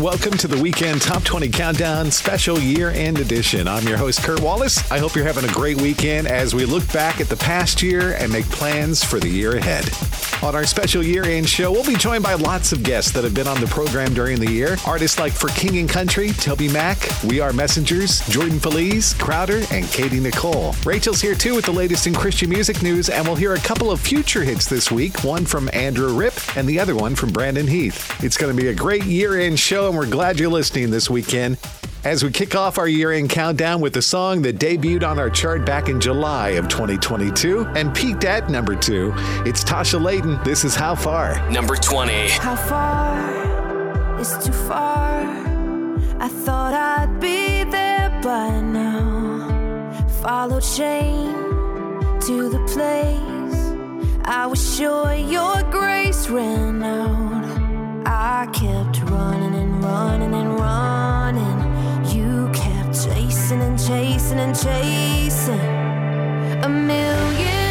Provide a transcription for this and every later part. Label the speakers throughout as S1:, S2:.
S1: Welcome to the Weekend Top 20 Countdown Special Year End Edition. I'm your host, Kurt Wallace. I hope you're having a great weekend as we look back at the past year and make plans for the year ahead. On our special year end show, we'll be joined by lots of guests that have been on the program during the year. Artists like For King and Country, TobyMac, We Are Messengers, Jordan Feliz, Crowder, and Katy Nichole. Rachel's here too with the latest in Christian music news, and we'll hear a couple of future hits this week one from Andrew Ripp and the other one from Brandon Heath. It's going to be a great year end show, and we're glad you're listening this weekend as we kick off our year end countdown with a song that debuted on our chart back in July of 2022 and peaked at number two. It's Tasha Layton. This is How Far.
S2: Number 20.
S3: How far is too far? I thought I'd be there by now. Followed shame to the place. I was sure your grace ran out. I kept running and running and running. You kept chasing and chasing and chasing. A million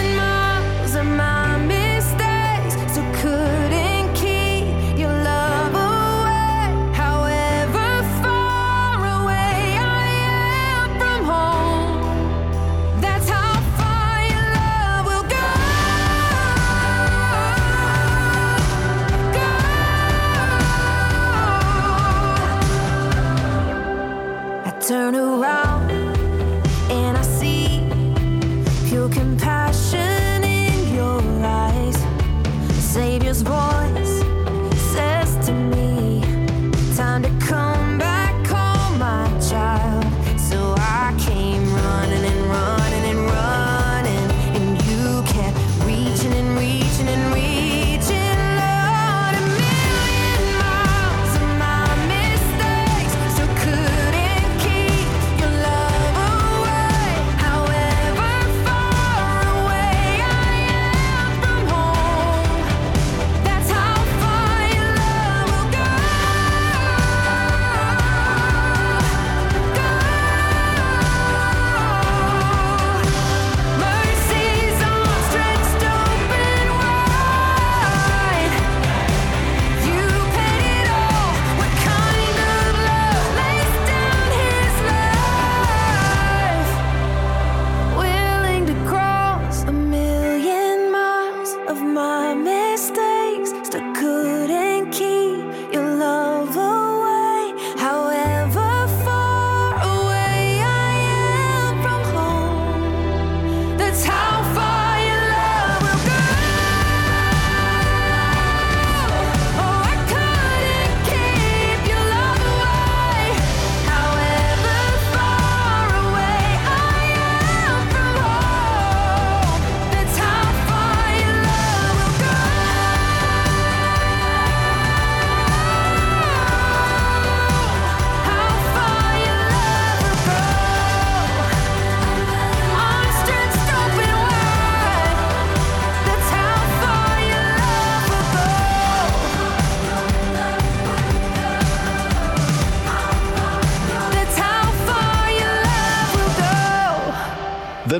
S3: turn around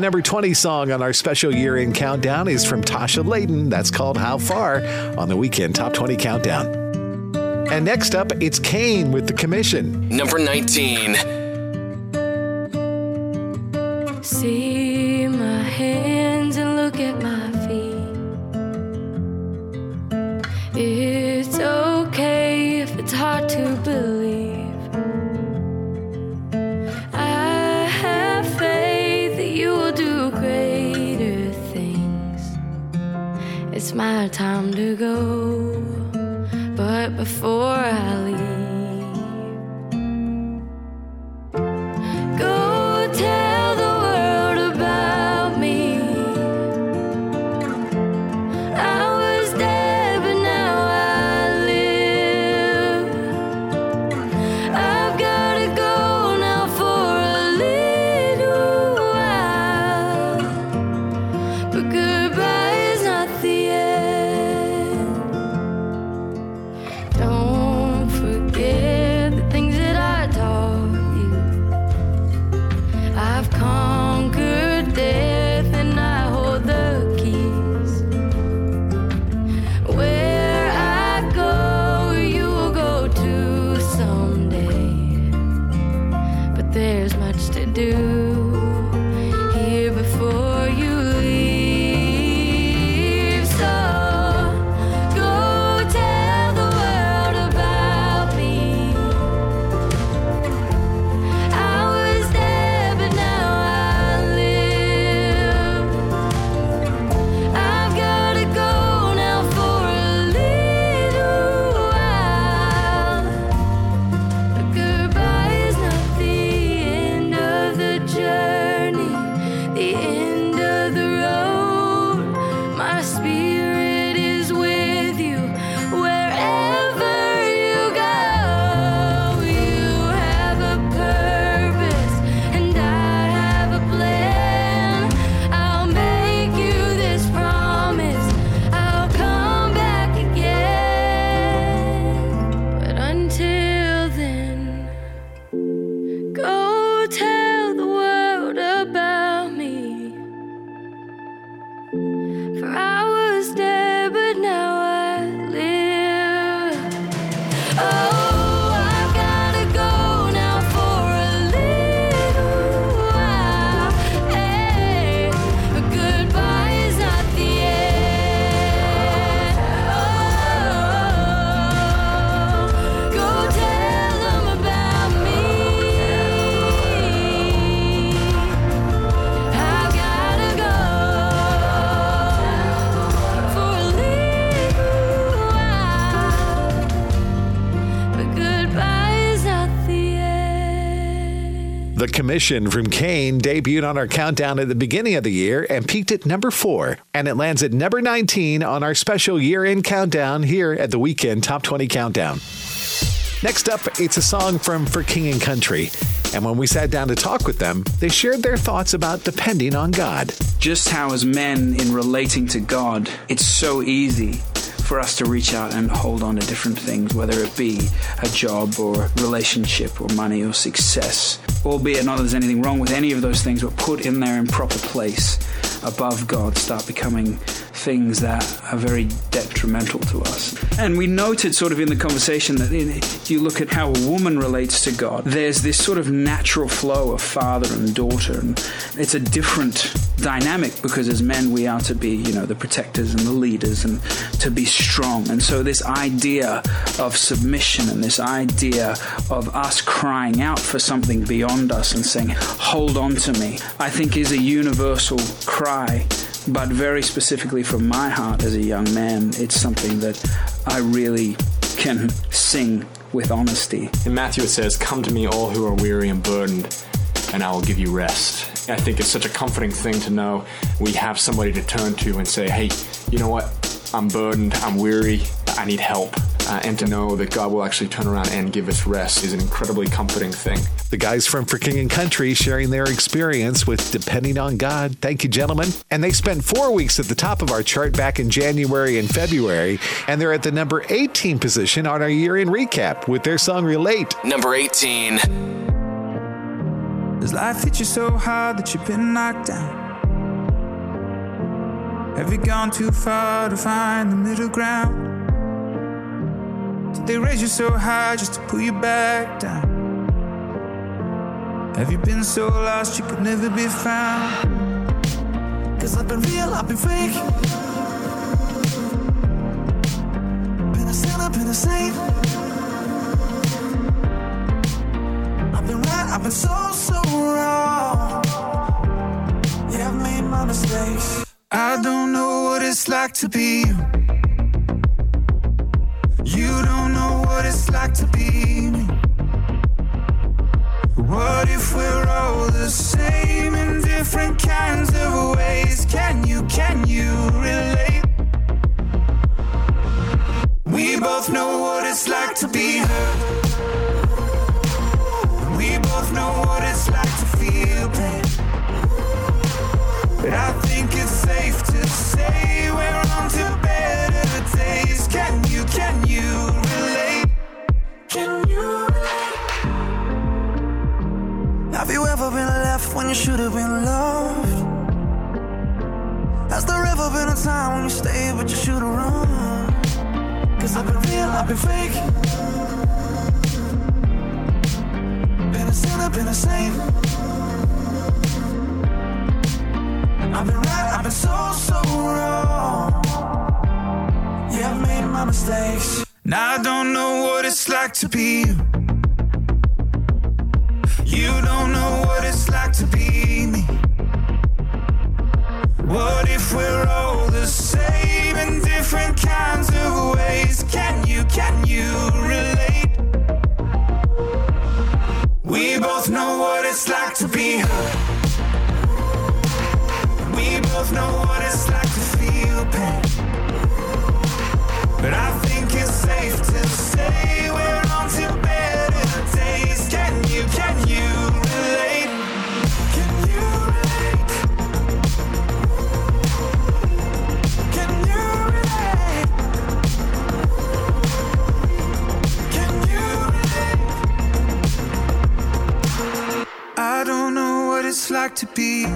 S1: number 20 song on our special year end countdown is from Tasha Layton. That's called How Far on the Weekend Top 20 Countdown. And next up, it's Cain with The Commission.
S2: Number 19.
S1: Commission from Cain debuted on our countdown at the beginning of the year and peaked at number four. And it lands at number 19 on our special year end countdown here at the Weekend Top 20 Countdown. Next up, it's a song from For King and Country. And when we sat down to talk with them, they shared their thoughts about depending on God.
S4: Just how, as men, in relating to God, it's so easy for us to reach out and hold on to different things, whether it be a job or relationship or money or success. Albeit not that there's anything wrong with any of those things, but put in their in proper place above God. Start becoming things that are very detrimental to us. And we noted sort of in the conversation that if you look at how a woman relates to God, there's this sort of natural flow of father and daughter, and it's a different dynamic because as men we are to be, you know, the protectors and the leaders and to be strong. And so this idea of submission and this idea of us crying out for something beyond us and saying, hold on to me, I think is a universal cry but very specifically from my heart as a young man, it's something that I really can sing with honesty.
S5: In Matthew, it says, Come to me, all who are weary and burdened, and I will give you rest. I think it's such a comforting thing to know we have somebody to turn to and say, Hey, you know what? I'm burdened, I'm weary, I need help. Uh, and to know that God will actually turn around and give us rest is an incredibly comforting thing.
S1: The guys from For King and Country sharing their experience with depending on God. Thank you, gentlemen. And they spent four weeks at the top of our chart back in January and February, and they're at the number 18 position on our year in recap with their song Relate.
S2: Number 18.
S6: Does life hit you so hard that you've been knocked down? Have you gone too far to find the middle ground? Did they raise you so high just to pull you back down? Have you been so lost you could never be found? Cause I've been real, I've been fake. Been a sinner, been a saint. I've been right, I've been so, so wrong. Yeah, I've made my mistakes. I don't know what it's like to be you. You don't know what it's like to be me. What if we're all the same in different kinds of ways? Can you, can you relate? We both know what it's like to be hurt. We both know what it's like to feel pain. But I think it's safe to say we're on to better days. Can you, can you relate? Can you relate? Have you ever been left when you should have been loved? Has there ever been a time when you stayed but you should have run? Cause I've been real, I've been fake. Been a sinner, been a saint. I've been right, I've been so, so wrong. My mistakes. Now I don't know what it's like to be you. You don't know what it's like to be me. What if we're all the same in different kinds of ways? Can you, can you relate? We both know what it's like to be hurt. We both know what it's like to feel pain. But I think it's safe to say we're better days. Can you, can you relate? Can you relate? Can you relate? Can you relate? I don't know what it's like to be.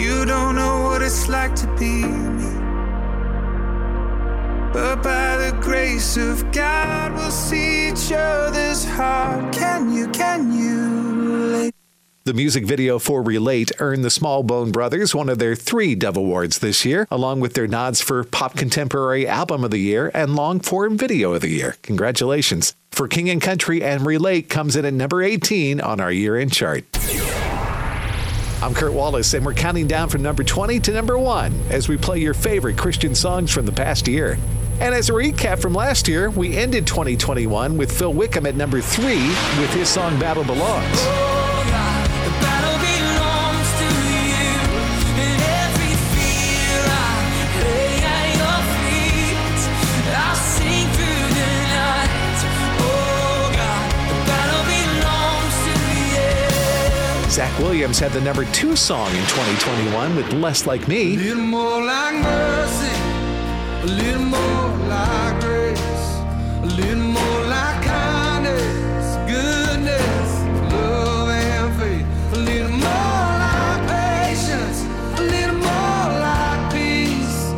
S6: You don't know what it's like to be me. But by the grace of God, we'll see each other's heart. Can you, can you?
S1: The music video for Relate earned the Smallbone Brothers one of their three Dove Awards this year, along with their nods for Pop Contemporary Album of the Year and Long Form Video of the Year. Congratulations. For King and Country and Relate comes in at number 18 on our year end chart. I'm Kurt Wallace, and we're counting down from number 20 to number 1 as we play your favorite Christian songs from the past year. And as a recap from last year, we ended 2021 with Phil Wickham at number three with his song Battle Belongs. Zach Williams had the number two song in 2021 with less like me.
S6: And faith, a little more like patience, a little more like peace,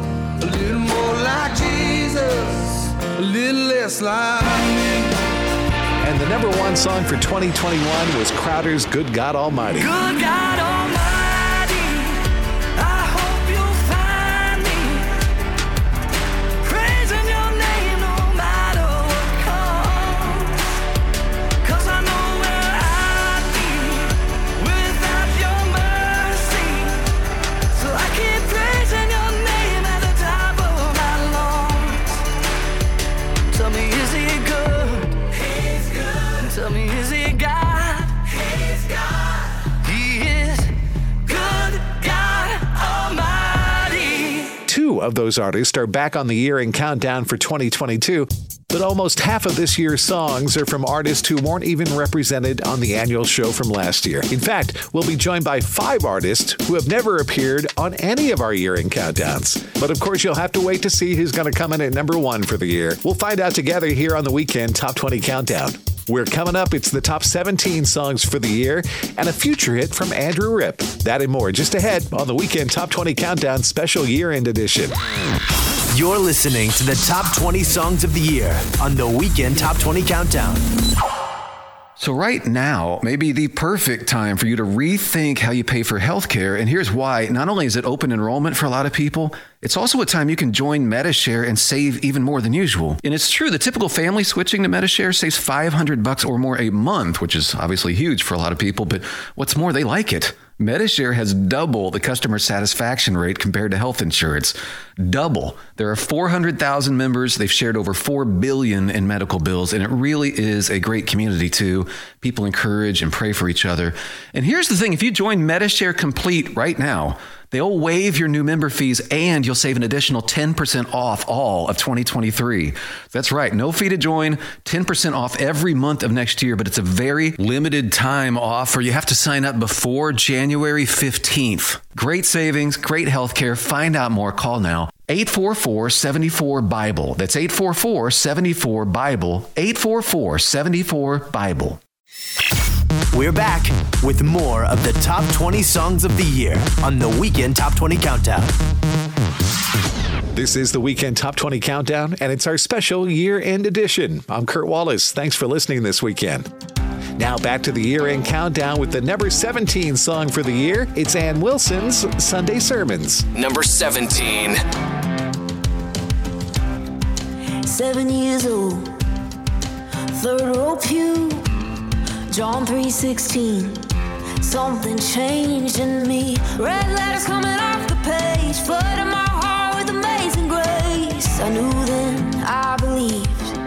S6: a little more like Jesus, a little less like.
S1: And the number one song for 2021 was Crowder's Good God Almighty.
S6: Good God Almighty, of
S1: those artists are back on the year in countdown for 2022. But almost half of this year's songs are from artists who weren't even represented on the annual show from last year. In fact, we'll be joined by five artists who have never appeared on any of our year in countdowns. But of course, you'll have to wait to see who's going to come in at number one for the year. We'll find out together here on the weekend Top 20 Countdown. We're coming up. It's the top 17 songs for the year and a future hit from Andrew Ripp. That and more just ahead on the weekend Top 20 Countdown special year end edition.
S7: You're listening to the top 20 songs of the year on the Weekend Top 20 Countdown.
S8: So, right now may be the perfect time for you to rethink how you pay for healthcare. And here's why. Not only is it open enrollment for a lot of people, it's also a time you can join Medi-Share and save even more than usual. And it's true, the typical family switching to Medi-Share saves 500 bucks or more a month, which is obviously huge for a lot of people. But what's more, they like it. Medi-Share has double the customer satisfaction rate compared to health insurance. Double. There are 400,000 members. They've shared over 4 billion in medical bills and it really is a great community too. People encourage and pray for each other. And here's the thing, if you join Medi-Share Complete right now, They'll waive your new member fees and you'll save an additional 10% off all of 2023. That's right, no fee to join, 10% off every month of next year, but it's a very limited time offer. You have to sign up before January 15th. Great savings, great health care. Find out more. Call now. 844 74 Bible. That's 844 74 Bible. 844 74 Bible.
S7: We're back with more of the top 20 songs of the year on the Weekend Top 20 Countdown.
S1: This is the Weekend Top 20 Countdown, and it's our special year end edition. I'm Kurt Wallace. Thanks for listening this weekend. Now back to the year end countdown with the number 17 song for the year. It's Anne Wilson's Sunday Sermons.
S2: Number 17.
S3: Seven years old, third row pew, John 3:16. Something changed in me. Red letters coming off the page, flooding my heart with amazing grace. I knew then, I believed,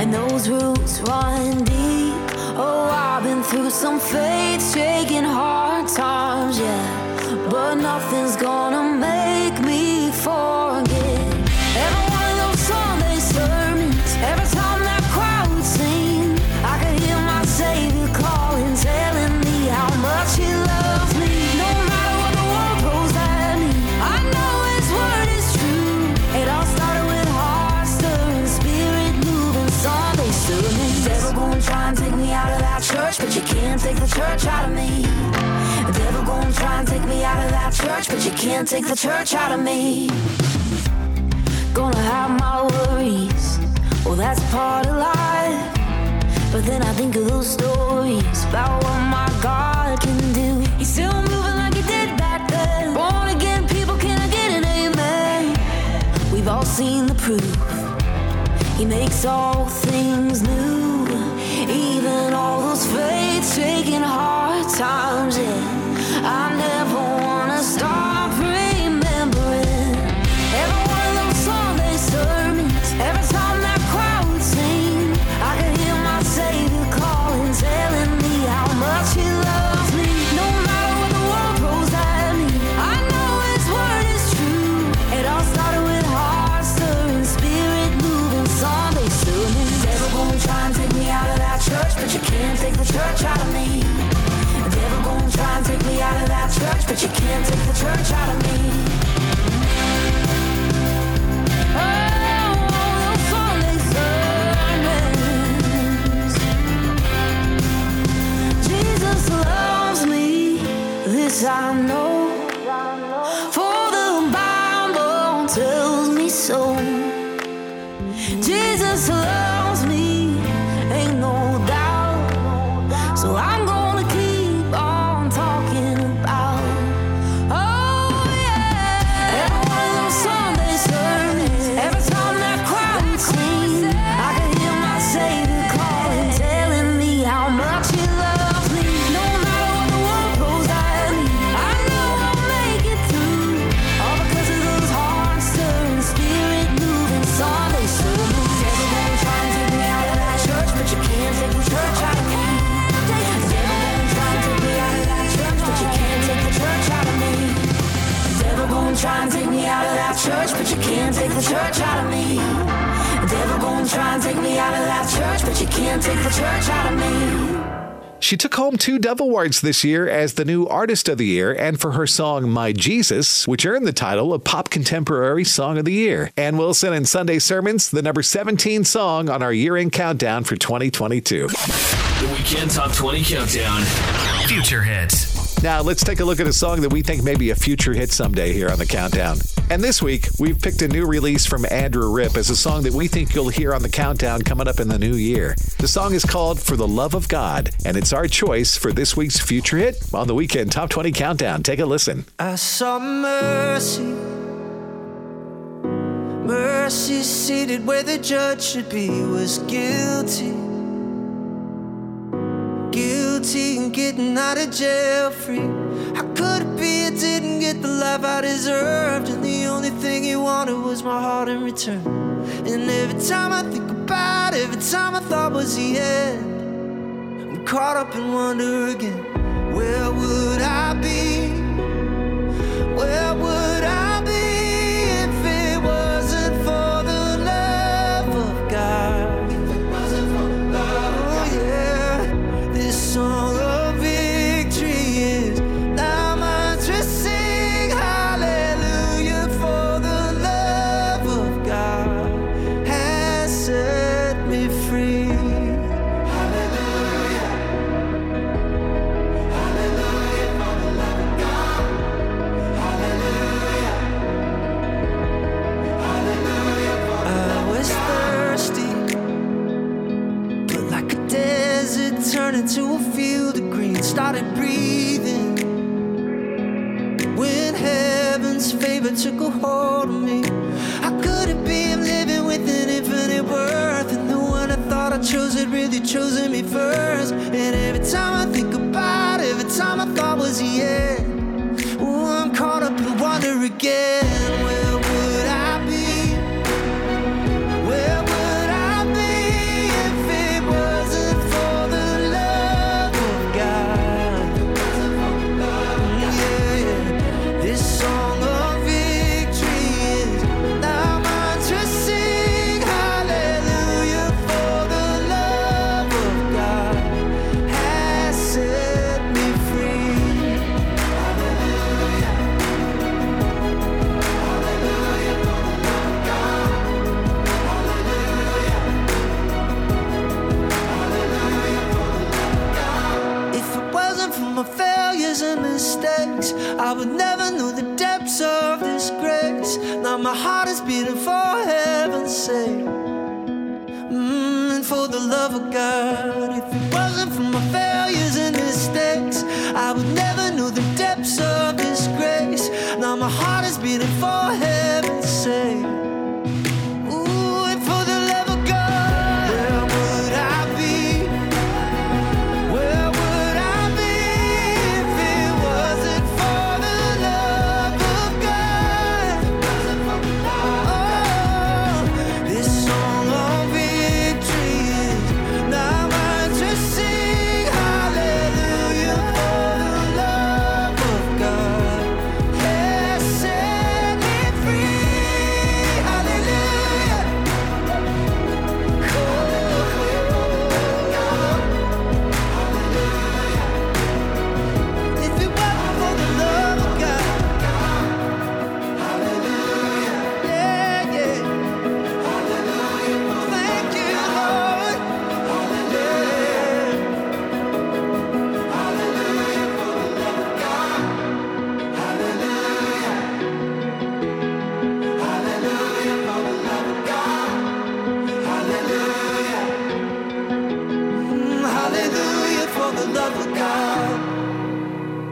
S3: and those roots run deep. Oh, I've been through some faith-shaking hard times, yeah, but nothing's gonna make me forget. Church out of me. The devil gonna try and take me out of that church, but you can't take the church out of me. Gonna have my worries, well, that's part of life. But then I think of those stories about what my God can do. He's still moving like he did back then. Born again, people can I get an amen? We've all seen the proof. He makes all things new, those faith-shaking hard times. in. I never wanna stop but you can't take the church out of me. Oh. Jesus loves me, this I know. Church out of me. Devil gonna try and take me out of that church, but you can't take the church out of me.
S1: She took home two Dove Awards this year as the new Artist of the Year and for her song My Jesus, which earned the title of Pop Contemporary Song of the Year. Anne Wilson and Sunday Sermons, the number 17 song on our year end countdown for 2022.
S9: The Weekend Top 20 Countdown. Future hits.
S1: Now, let's take a look at a song that we think may be a future hit someday here on the countdown. And this week, we've picked a new release from Andrew Ripp as a song that we think you'll hear on the countdown coming up in the new year. The song is called For the Love of God, and it's our choice for this week's future hit on the Weekend Top 20 Countdown. Take a listen.
S10: I saw mercy. Mercy seated where the judge should be was guilty. Guilty and getting out of jail free. How could it be I didn't get the life I deserved? And the only thing he wanted was my heart in return. And every time I think about it, every time I thought was the end, I'm caught up in wonder again. Where would I be? Where would I started breathing when heaven's favor took a hold of me. How could it be living with an infinite worth? And the one I thought I chose had really chosen me first. And every time I think about it, every time I thought was the end, oh, I'm caught up in wonder again.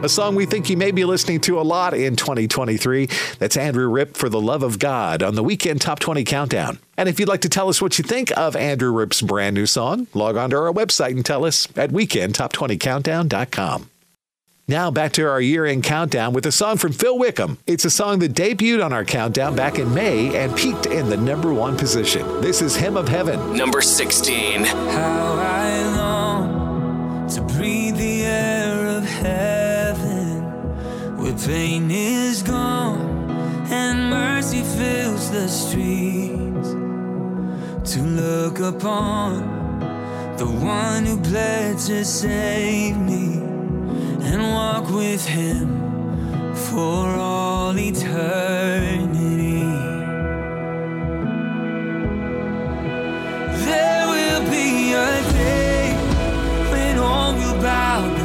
S1: A song we think you may be listening to a lot in 2023. That's Andrew Ripp for The Love of God on the Weekend Top 20 Countdown. And if you'd like to tell us what you think of Andrew Ripp's brand new song, log on to our website and tell us at weekendtop20countdown.com. Now back to our year end countdown with a song from Phil Wickham. It's a song that debuted on our countdown back in May and peaked in the number one position. This is Hymn of Heaven.
S2: Number 16.
S6: How pain is gone and mercy fills the streets. To look upon the one who bled to save me and walk with him for all eternity. There will be a day when all will bow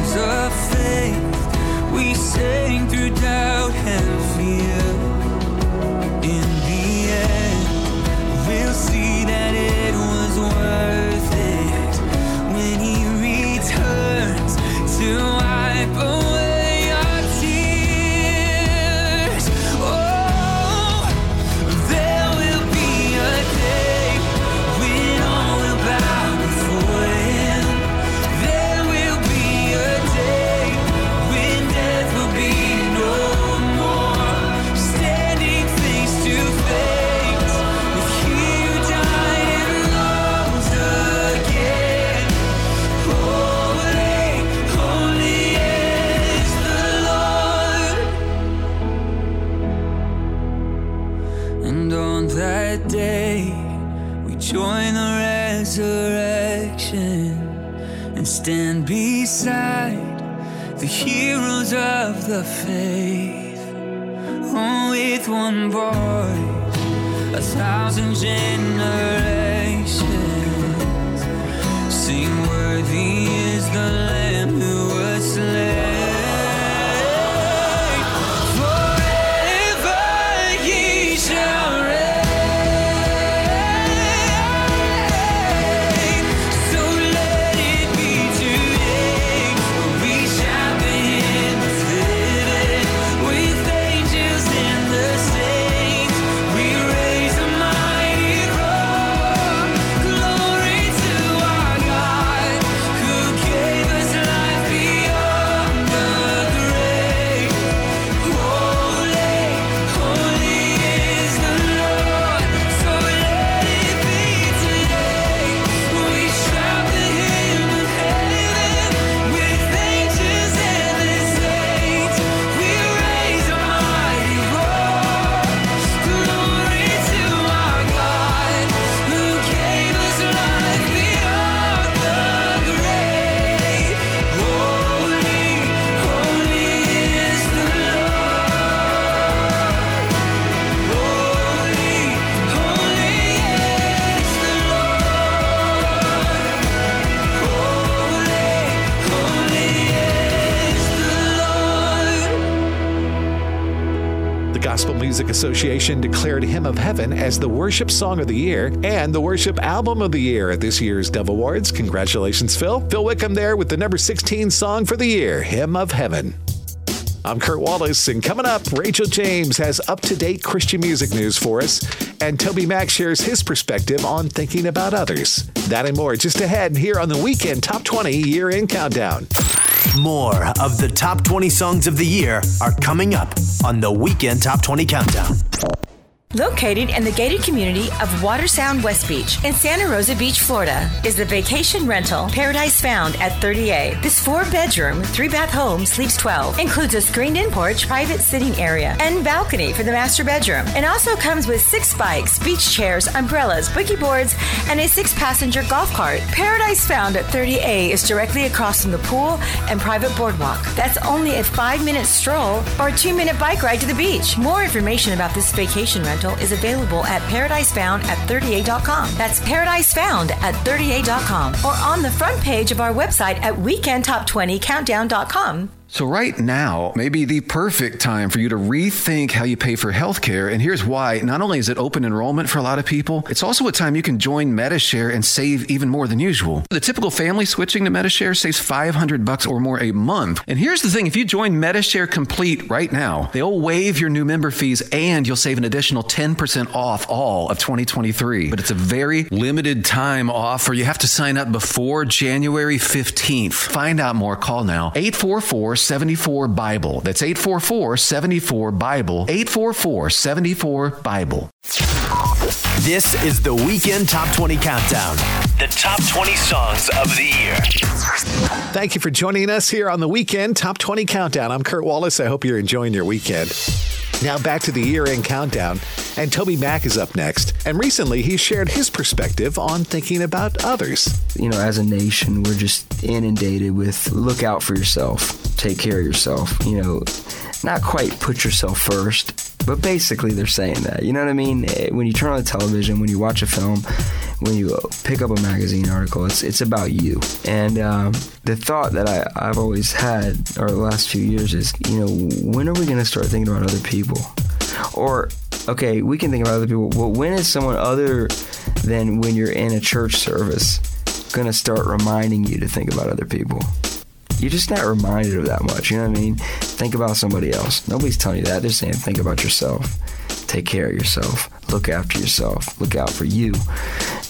S6: of faith we sang through doubt and fear. Of the faith. Oh, with one voice, a thousand generations
S1: Association declared Hymn of Heaven as the Worship Song of the Year and the Worship Album of the Year at this year's Dove Awards. Congratulations, Phil. Phil Wickham there with the number 16 song for the year, Hymn of Heaven. I'm Kurt Wallace, and coming up, Rachel James has up to date Christian music news for us, and TobyMac shares his perspective on thinking about others. That and more just ahead here on the Weekend Top 20 Year in Countdown.
S7: More of the top 20 songs of the year are coming up on the Weekend Top 20 Countdown.
S11: Located in the gated community of Watersound West Beach in Santa Rosa Beach, Florida, is the vacation rental Paradise Found at 30A. This four bedroom, three bath home sleeps 12, includes a screened in porch, private sitting area, and balcony for the master bedroom, and also comes with six bikes, beach chairs, umbrellas, boogie boards, and a six passenger golf cart. Paradise Found at 30A is directly across from the pool and private boardwalk. That's only a five minute stroll or a two minute bike ride to the beach. More information about this vacation rental is available at paradisefound at 30a.com. That's paradisefound at 30a.com or on the front page of our website at weekendtop20countdown.com.
S8: So, right now may be the perfect time for you to rethink how you pay for healthcare. And here's why. Not only is it open enrollment for a lot of people, it's also a time you can join Medi-Share and save even more than usual. The typical family switching to Medi-Share saves 500 bucks or more a month. And here's the thing if you join Medi-Share Complete right now, they'll waive your new member fees and you'll save an additional 10% off all of 2023. But it's a very limited time offer. You have to sign up before January 15th. Find out more. Call now 844 74 Bible. That's 844 74 Bible. 844 74 Bible.
S7: This is the Weekend Top 20 Countdown. The top 20 songs of the year.
S1: Thank you for joining us here on the Weekend Top 20 Countdown. I'm Kurt Wallace. I hope you're enjoying your weekend. Now back to the year end countdown, and TobyMac is up next. And recently he shared his perspective on thinking about others.
S12: You know, as a nation, we're just inundated with look out for yourself, take care of yourself. You know, not quite put yourself first, but basically they're saying that. You know what I mean? Eh, When you turn on the television, when you watch a film, when you uh, pick up a magazine article, it's it's about you. And um, the thought that I, I've always had, or the last few years, is you know when are we going to start thinking about other people? Or okay, we can think about other people. But when is someone other than when you're in a church service going to start reminding you to think about other people? You're just not reminded of that much. You know what I mean? Think about somebody else. Nobody's telling you that. They're saying think about yourself. Take care of yourself. Look after yourself. Look out for you.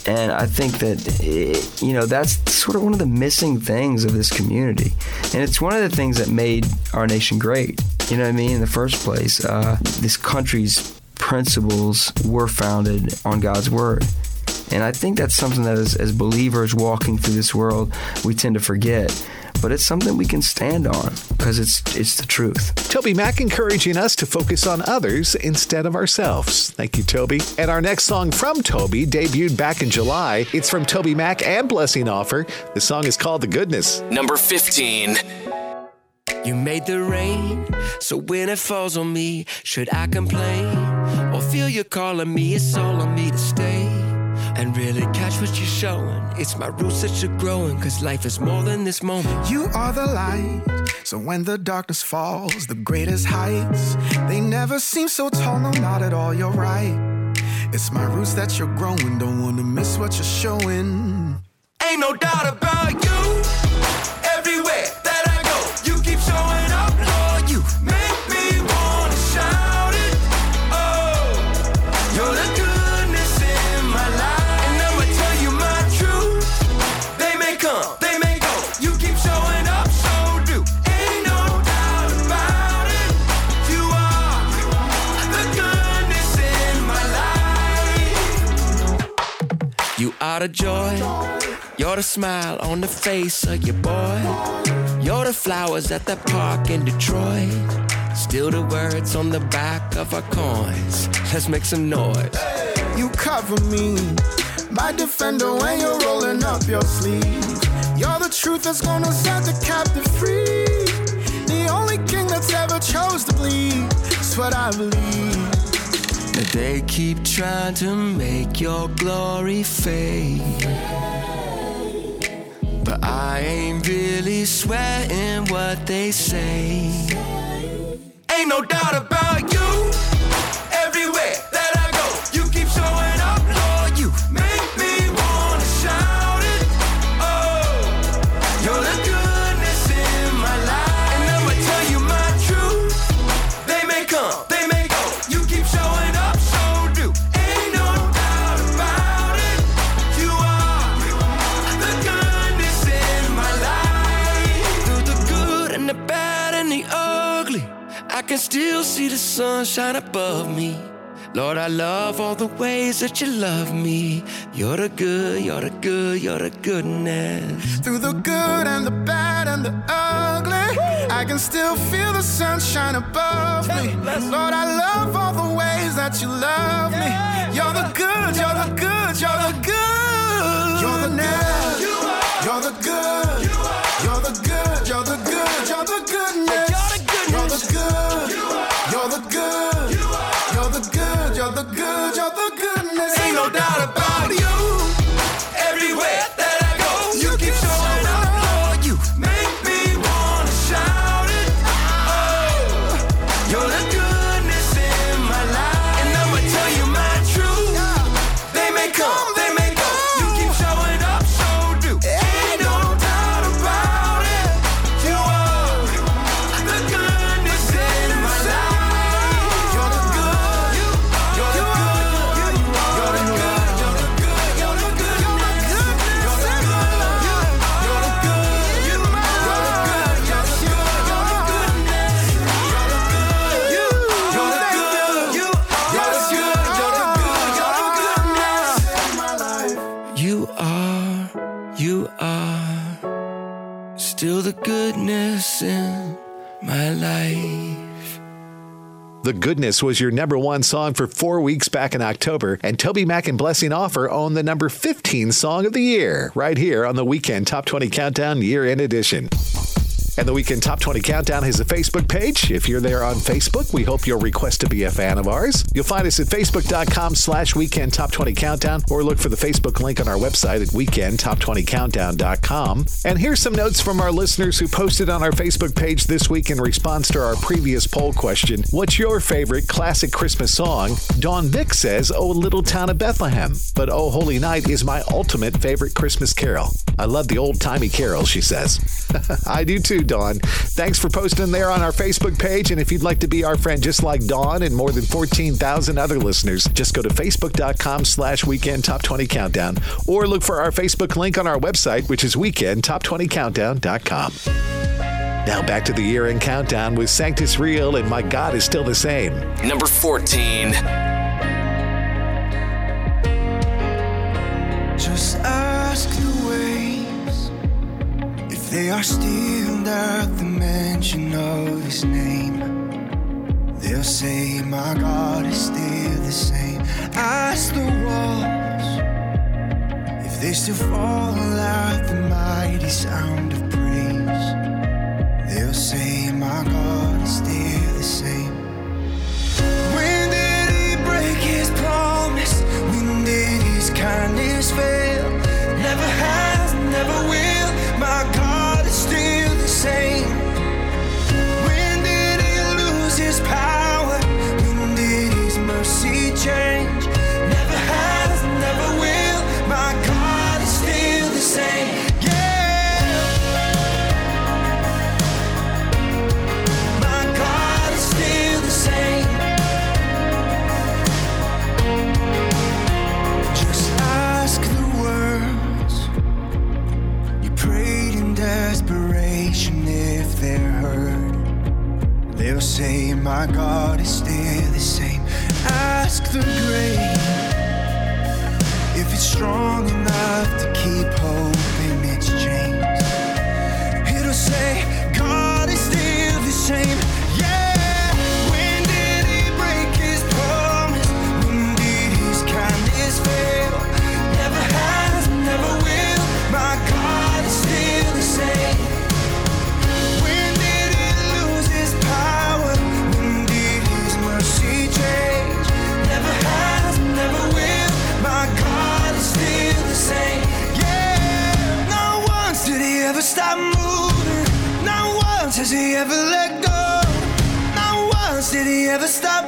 S12: And I think that, eh, you know, that's sort of one of the missing things of this community. And it's one of the things that made our nation great. You know what I mean? In the first place, uh, this country's principles were founded on God's Word. And I think that's something that as, as believers walking through this world, we tend to forget. But it's something we can stand on because it's it's the truth.
S1: TobyMac encouraging us to focus on others instead of ourselves. Thank you, Toby. And our next song from Toby debuted back in July. It's from TobyMac and Blessing Offor. The song is called The Goodness.
S2: Number 15.
S13: You made the rain, so when it falls on me, should I complain? Or feel you calling me? It's all on me to stay and really catch what you're showing. It's my roots that you're growing, cause life is more than this moment.
S14: You are the light, so when the darkness falls, the greatest heights, they never seem so tall, no, not at all, you're right. It's my roots that you're growing, don't wanna miss what you're showing.
S13: Ain't no doubt about you. Everywhere You of joy. You're the smile on the face of your boy. You're the flowers at the park in Detroit. Still the words on the back of our coins. Let's make some noise.
S14: You cover me, my defender when you're rolling up your sleeve. You're the truth that's gonna set the captive free. The only king that's ever chose to bleed. That's what I believe.
S13: But they keep trying to make your glory fade. But I ain't really sweating what they say. Ain't no doubt about you. Can still see the sun shine above me.
S15: Lord, I love all the ways that you love me. You're the good, you're the good, you're the goodness.
S14: Through the good and the bad and the ugly, I can still feel the sunshine above me. Lord, I love all the ways that you love me. You're the good, you're the good, you're the good. You're the good. You're the good. The Goodness
S1: was your number one song for four weeks back in October, and TobyMac and Blessing Offor own the number 15 song of the year right here on the Weekend Top 20 Countdown Year End Edition. And the Weekend Top 20 Countdown has a Facebook page. If you're there on Facebook, we hope you'll request to be a fan of ours. You'll find us at facebook.com slash weekend top 20 countdown or look for the Facebook link on our website at weekendtop20countdown.com. And here's some notes from our listeners who posted on our Facebook page this week in response to our previous poll question What's your favorite classic Christmas song? Dawn Vick says, Oh, Little Town of Bethlehem. But Oh, Holy Night is my ultimate favorite Christmas carol. I love the old timey carol, she says. I do too, Dawn. Thanks for posting there on our Facebook page. And if you'd like to be our friend just like Dawn and more than 14,000 other listeners, just go to facebook.com slash weekend top 20 countdown or look for our Facebook link on our website, which is weekendtop20countdown.com. Now back to the year end countdown with Sanctus Real and My God is Still the Same.
S2: Number 14.
S10: They are still at the mention of his name. They'll say, My God is still the same. as the walls if they still fall at the mighty sound of praise. They'll say, My God is still the same. When did he break his promise? When did his kindness fail? Never has, never will say say, My God is still the same. Ask the grave if it's strong enough to keep hope in its chains. It'll say, God is still the same. Once has he ever let go. Not once did he ever stop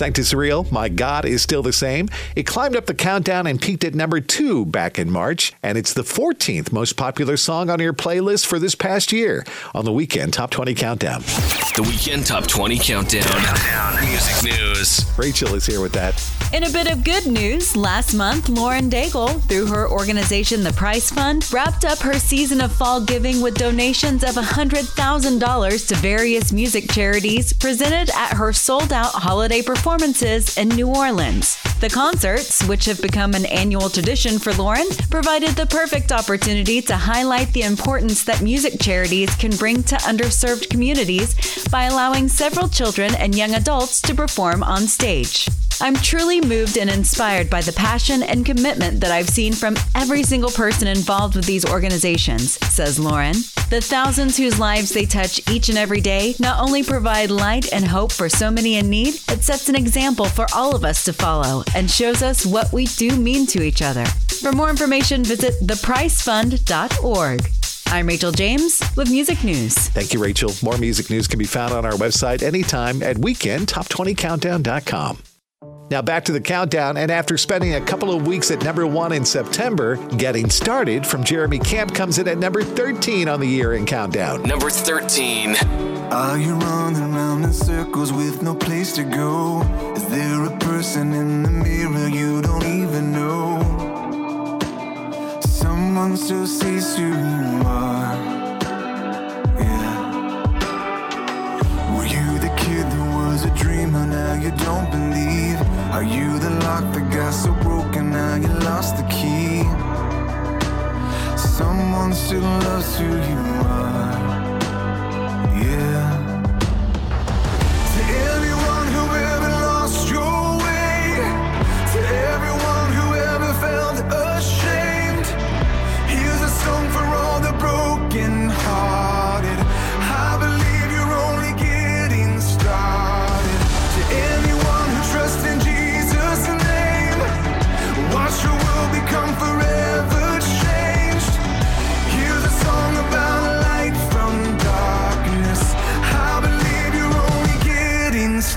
S1: Sanctus Real, My God is Still the Same. It climbed up the countdown and peaked at number two back in March, and it's the 14th most popular song on your playlist for this past year on the Weekend Top 20 Countdown.
S2: The Weekend Top 20 Countdown. Music news.
S1: Rachel is here with that.
S16: In a bit of good news, last month, Lauren Daigle, through her organization, The Price Fund, wrapped up her season of fall giving with donations of $100,000 to various music charities presented at her sold out holiday performances in New Orleans. The concerts, which have become an annual tradition for Lauren, provided the perfect opportunity to highlight the importance that music charities can bring to underserved communities by allowing several children and young adults to perform on stage. I'm truly moved and inspired by the passion and commitment that I've seen from every single person involved with these organizations, says Lauren. The thousands whose lives they touch each and every day not only provide light and hope for so many in need, it sets an example for all of us to follow and shows us what we do mean to each other. For more information, visit thepricefund.org. I'm Rachel James with Music News.
S1: Thank you, Rachel. More music news can be found on our website anytime at weekendtop20countdown.com. Now back to the countdown, and after spending a couple of weeks at number one in September, Getting Started from Jeremy Camp comes in at number 13 on the year in countdown.
S2: Number 13.
S15: Are you running around in circles with no place to go? Is there a person in the mirror you don't even know? Someone still sees who you are. Yeah. Were you the kid that was a dreamer? Now you don't believe. Are you the lock that got so broken? Now you lost the key. Someone still loves who you are. Yeah.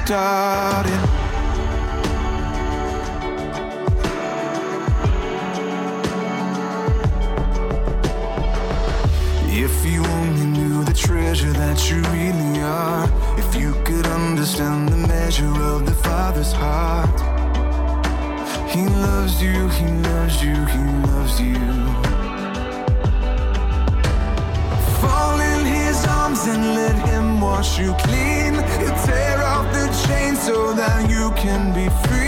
S15: Started. If you only knew the treasure that you really are, if you could understand the measure of the Father's heart, He loves you, He loves you, He loves you. Fall in his arms and let him wash you clean. Tear off the chains so that you can be free.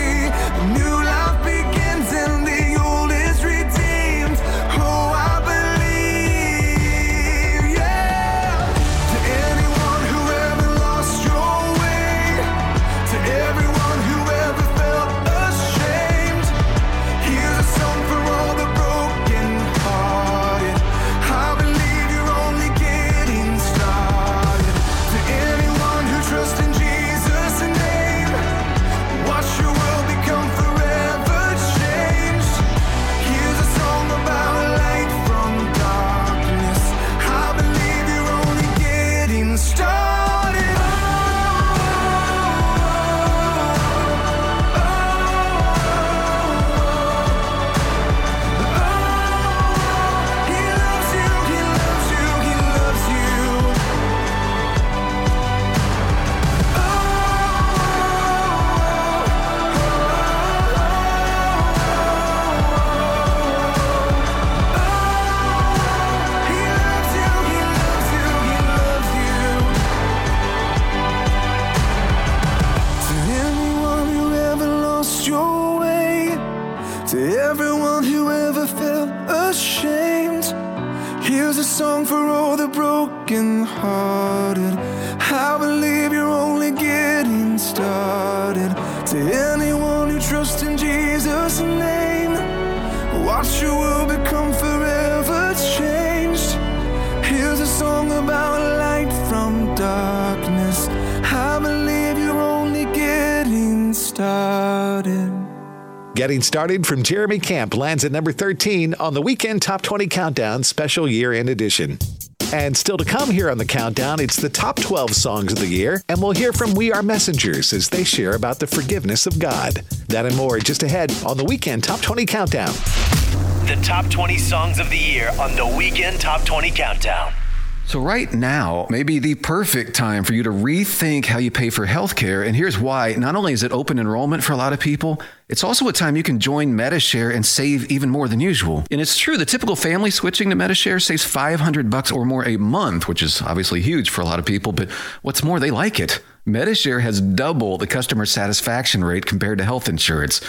S15: Getting Started from
S1: Jeremy Camp lands at number 13 on the Weekend Top 20 Countdown Special Year End Edition. And still to come here on the countdown, it's the top 12 songs of the year, and we'll hear from We Are Messengers as they share about the forgiveness of God. That and more just ahead on the weekend Top 20 Countdown.
S7: The top 20 songs of the year on the Weekend Top 20 Countdown.
S8: So, right now may be the perfect time for you to rethink how you pay for healthcare. And here's why. Not only is it open enrollment for a lot of people, it's also a time you can join Medi-Share and save even more than usual. And it's true, the typical family switching to Medi-Share saves 500 bucks or more a month, which is obviously huge for a lot of people. But what's more, they like it. Medi-Share has double the customer satisfaction rate compared to health insurance.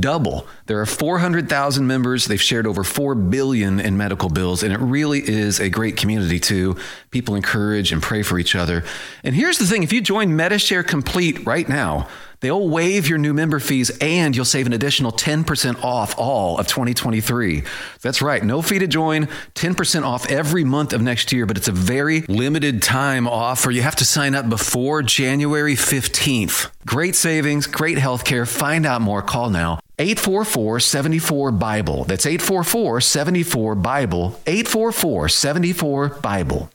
S8: Double. There are 400,000 members. They've shared over 4 billion in medical bills and it really is a great community too. People encourage and pray for each other. And here's the thing, if you join Medi-Share Complete right now, They'll waive your new member fees and you'll save an additional 10% off all of 2023. That's right, no fee to join, 10% off every month of next year, but it's a very limited time offer. You have to sign up before January 15th. Great savings, great health care. Find out more. Call now. 844 74 Bible. That's 844 74 Bible. 844 74 Bible.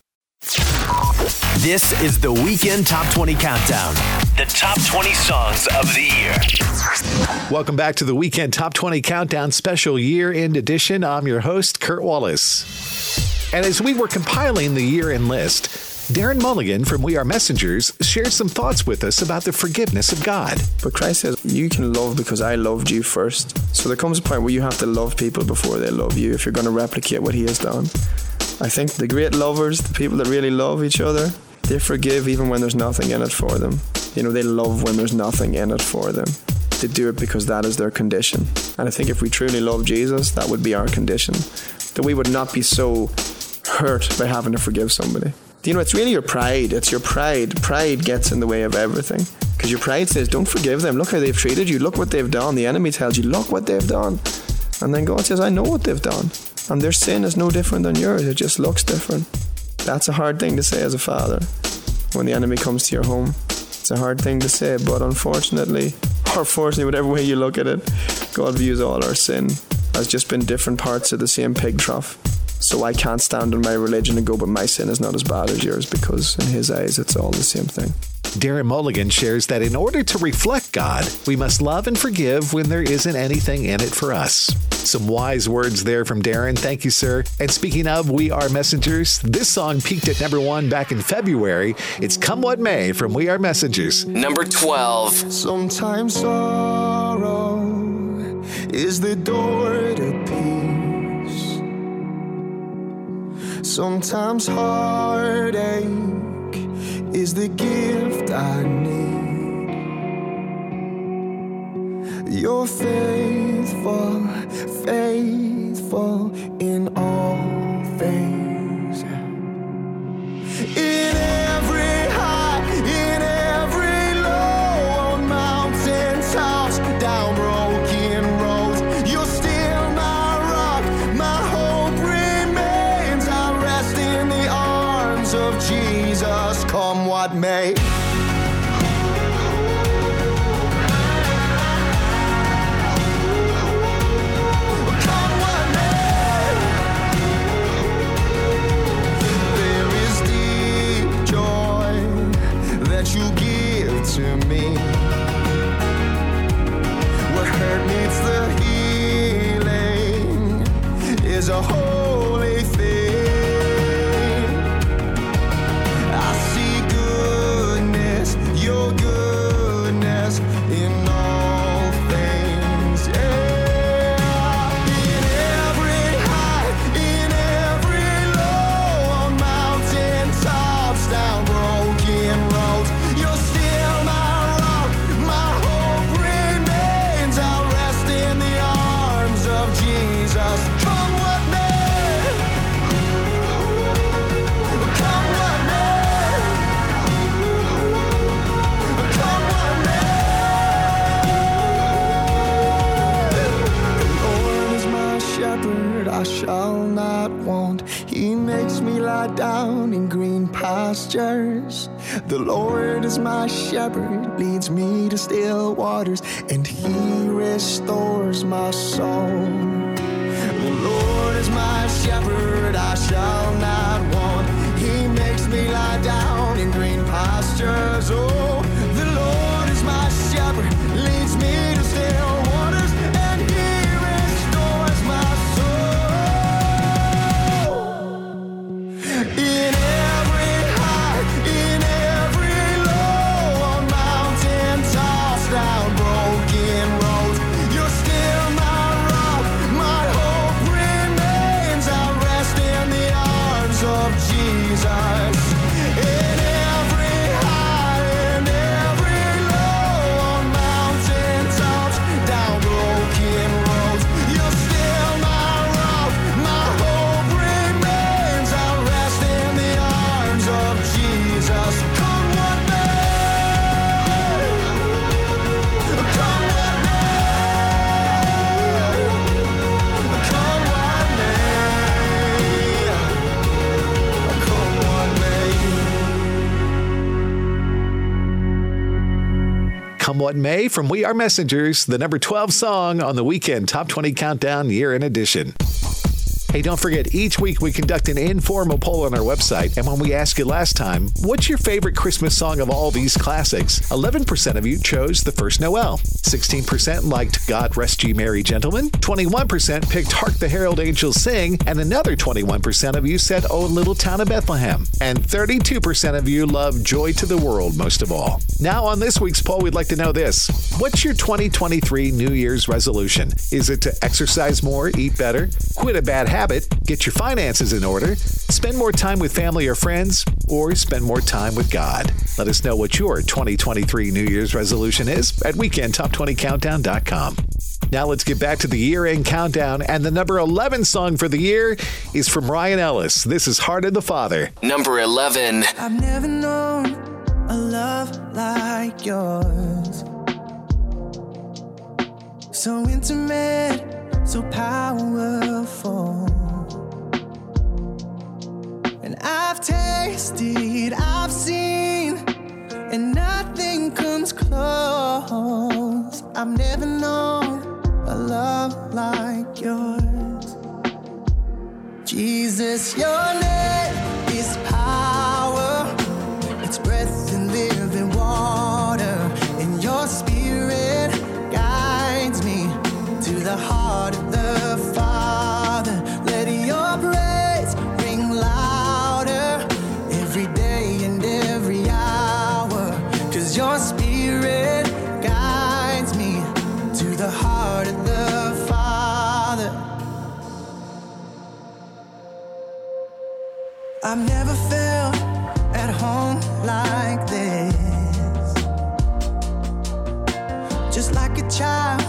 S7: This is the Weekend Top 20 Countdown. The top 20 songs of the year.
S1: Welcome back to the Weekend Top 20 Countdown Special Year End Edition. I'm your host, Kurt Wallace. And as we were compiling the year end list, Darren Mulligan from We Are Messengers shared some thoughts with us about the forgiveness of God.
S17: But Christ says, You can love because I loved you first. So there comes a point where you have to love people before they love you if you're going to replicate what He has done. I think the great lovers, the people that really love each other, they forgive even when there's nothing in it for them. You know, they love when there's nothing in it for them. They do it because that is their condition. And I think if we truly love Jesus, that would be our condition. That we would not be so hurt by having to forgive somebody. You know, it's really your pride. It's your pride. Pride gets in the way of everything. Because your pride says, don't forgive them. Look how they've treated you. Look what they've done. The enemy tells you, look what they've done. And then God says, I know what they've done. And their sin is no different than yours. It just looks different. That's a hard thing to say as a father when the enemy comes to your home. It's a hard thing to say, but unfortunately, or fortunately, whatever way you look at it, God views all our sin as just been different parts of the same pig trough. So I can't stand in my religion and go, but my sin is not as bad as yours because in his eyes it's all the same thing.
S1: Darren Mulligan shares that in order to reflect God, we must love and forgive when there isn't anything in it for us. Some wise words there from Darren. Thank you, sir. And speaking of We Are Messengers, this song peaked at number one back in February. It's Come What May from We Are Messengers.
S2: Number 12.
S10: Sometimes sorrow is the door to peace. Sometimes heartache is the gift I need. You're faithful, faithful in all things. In the healing is a holy lie down in green pastures. The Lord is my shepherd, leads me to still waters, and he restores my soul. The Lord is my shepherd, I shall not want.
S13: He makes me lie down in green pastures. Oh, What May
S1: from We Are Messengers, the number 12 song on the weekend Top 20 Countdown Year in Edition. Hey, don't forget, each week we conduct an informal poll on our website. And when we asked you last time, what's your favorite Christmas song of all these classics? 11% of you chose The First Noel. 16% liked God Rest Ye Merry Gentlemen. 21% picked Hark the Herald Angels Sing. And another 21% of you said Oh Little Town of Bethlehem. And 32% of you love Joy to the World most of all. Now, on this week's poll, we'd like to know this What's your 2023 New Year's resolution? Is it to exercise more, eat better, quit a bad habit, get your finances in order, spend more time with family or friends, or spend more time with God? Let us know what your 2023 New Year's resolution is at weekendtop20countdown.com. Now let's get back to the year end countdown, and the number 11 song for the year is from Ryan Ellis. This is Heart of the Father.
S2: Number 11.
S10: I've never known a love like yours. So intimate, so powerful. I've tasted, I've seen, and nothing comes close. I've never known a love like yours. Jesus, your name I've never felt at home like this. Just like a child,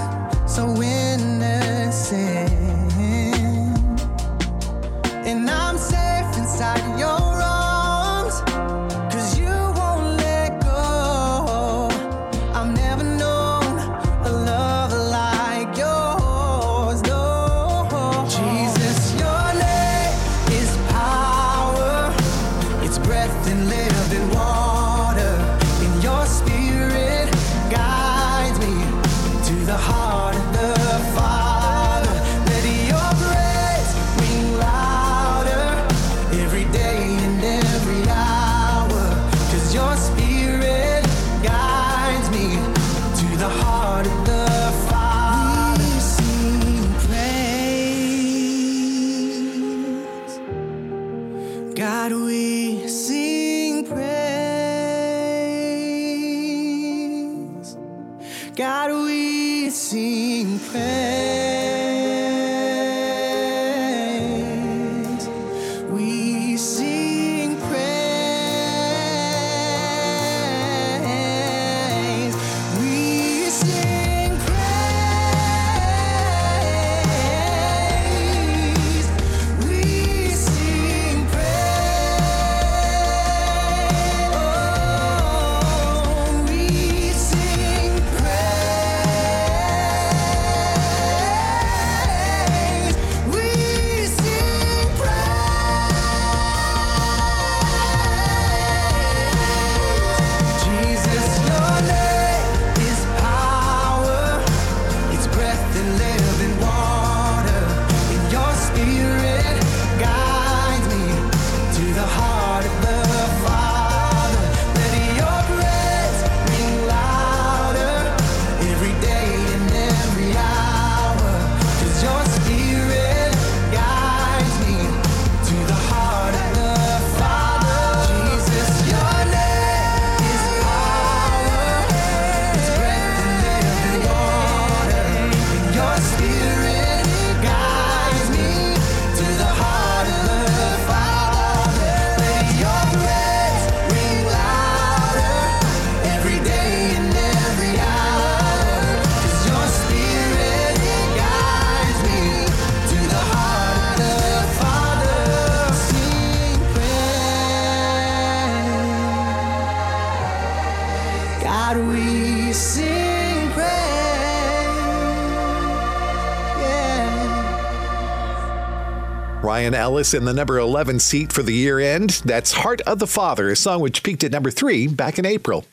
S1: Ryan Ellis in the number 11 seat for the year end. That's Heart of the Father, a song which peaked at number three back in April.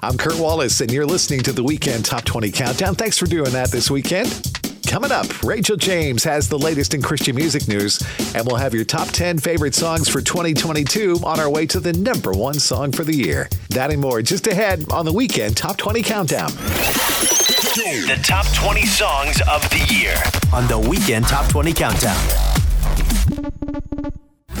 S1: I'm Kurt Wallace, and you're listening to the Weekend Top 20 Countdown. Thanks for doing that this weekend. Coming up, Rachel James has the latest in Christian music news, and we'll have your top 10 favorite songs for 2022 on our way to the number one song for the year. That and more just ahead on the Weekend Top 20 Countdown.
S7: The top 20 songs of the year on the Weekend Top 20 Countdown.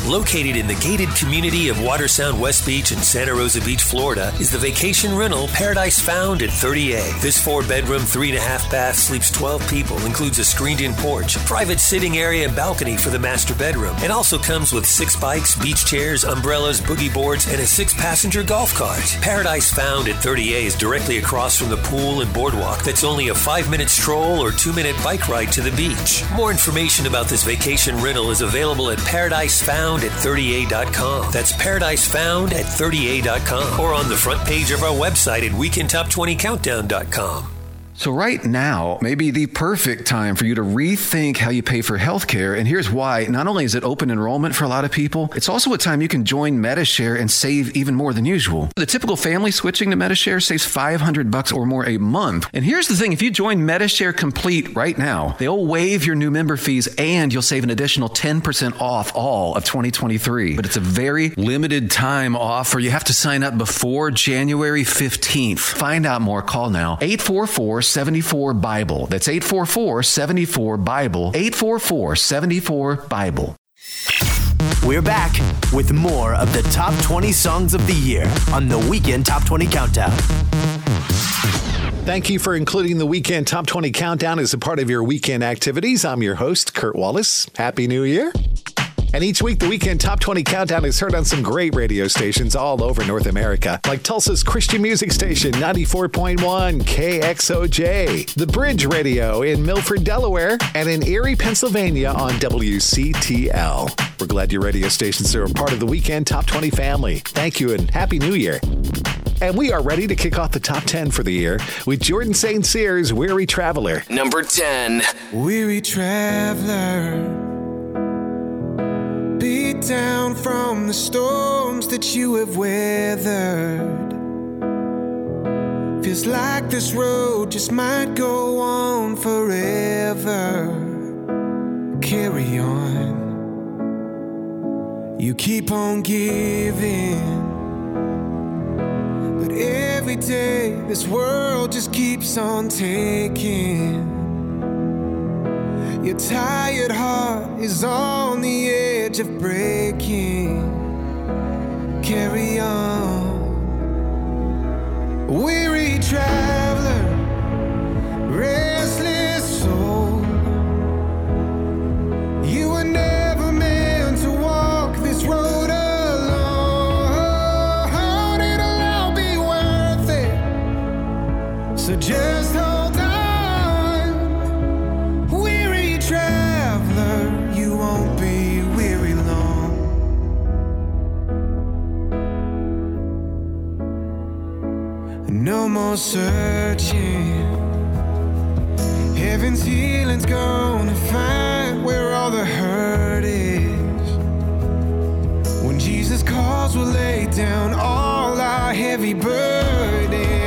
S18: Located in the gated community of Watersound West Beach in Santa Rosa Beach, Florida, is the vacation rental Paradise Found at 30A. This four bedroom, three and a half bath sleeps 12 people, includes a screened in porch, private sitting area and balcony for the master bedroom, and also comes with six bikes, beach chairs, umbrellas, boogie boards, and a six passenger golf cart. Paradise Found at 30A is directly across from the pool and boardwalk that's only a five minute stroll or two minute bike ride to the beach. More information about this vacation rental is available at Paradise Found at 30A.com. That's Paradise Found at 30A.com or on the front page of our website at WeekendTop20Countdown.com.
S8: So, right now may be the perfect time for you to rethink how you pay for healthcare. And here's why. Not only is it open enrollment for a lot of people, it's also a time you can join Medi-Share and save even more than usual. The typical family switching to Medi-Share saves 500 bucks or more a month. And here's the thing if you join Medi-Share Complete right now, they'll waive your new member fees and you'll save an additional 10% off all of 2023. But it's a very limited time offer. You have to sign up before January 15th. Find out more. Call now 844 74 Bible. That's 844 74 Bible. 844 74 Bible.
S7: We're back with more of the top 20 songs of the year on the Weekend Top 20 Countdown.
S1: Thank you for including the Weekend Top 20 Countdown as a part of your weekend activities. I'm your host, Kurt Wallace. Happy New Year. And each week, the Weekend Top 20 Countdown is heard on some great radio stations all over North America, like Tulsa's Christian music station 94.1 KXOJ, The Bridge Radio in Milford, Delaware, and in Erie, Pennsylvania on WCTL. We're glad your radio stations are a part of the Weekend Top 20 family. Thank you and Happy New Year. And we are ready to kick off the top 10 for the year with Jordan St. Cyr's Weary Traveler.
S2: Number 10.
S15: Weary traveler, beat down from the storms that you have weathered. Feels like this road just might go on forever. Carry on. You keep on giving. But every day, this world just keeps on taking. Your tired heart is on the edge of breaking. Carry on. Weary traveler, more searching. Heaven's healing's gonna find where all the hurt is. When Jesus calls, we'll lay down all our heavy burdens.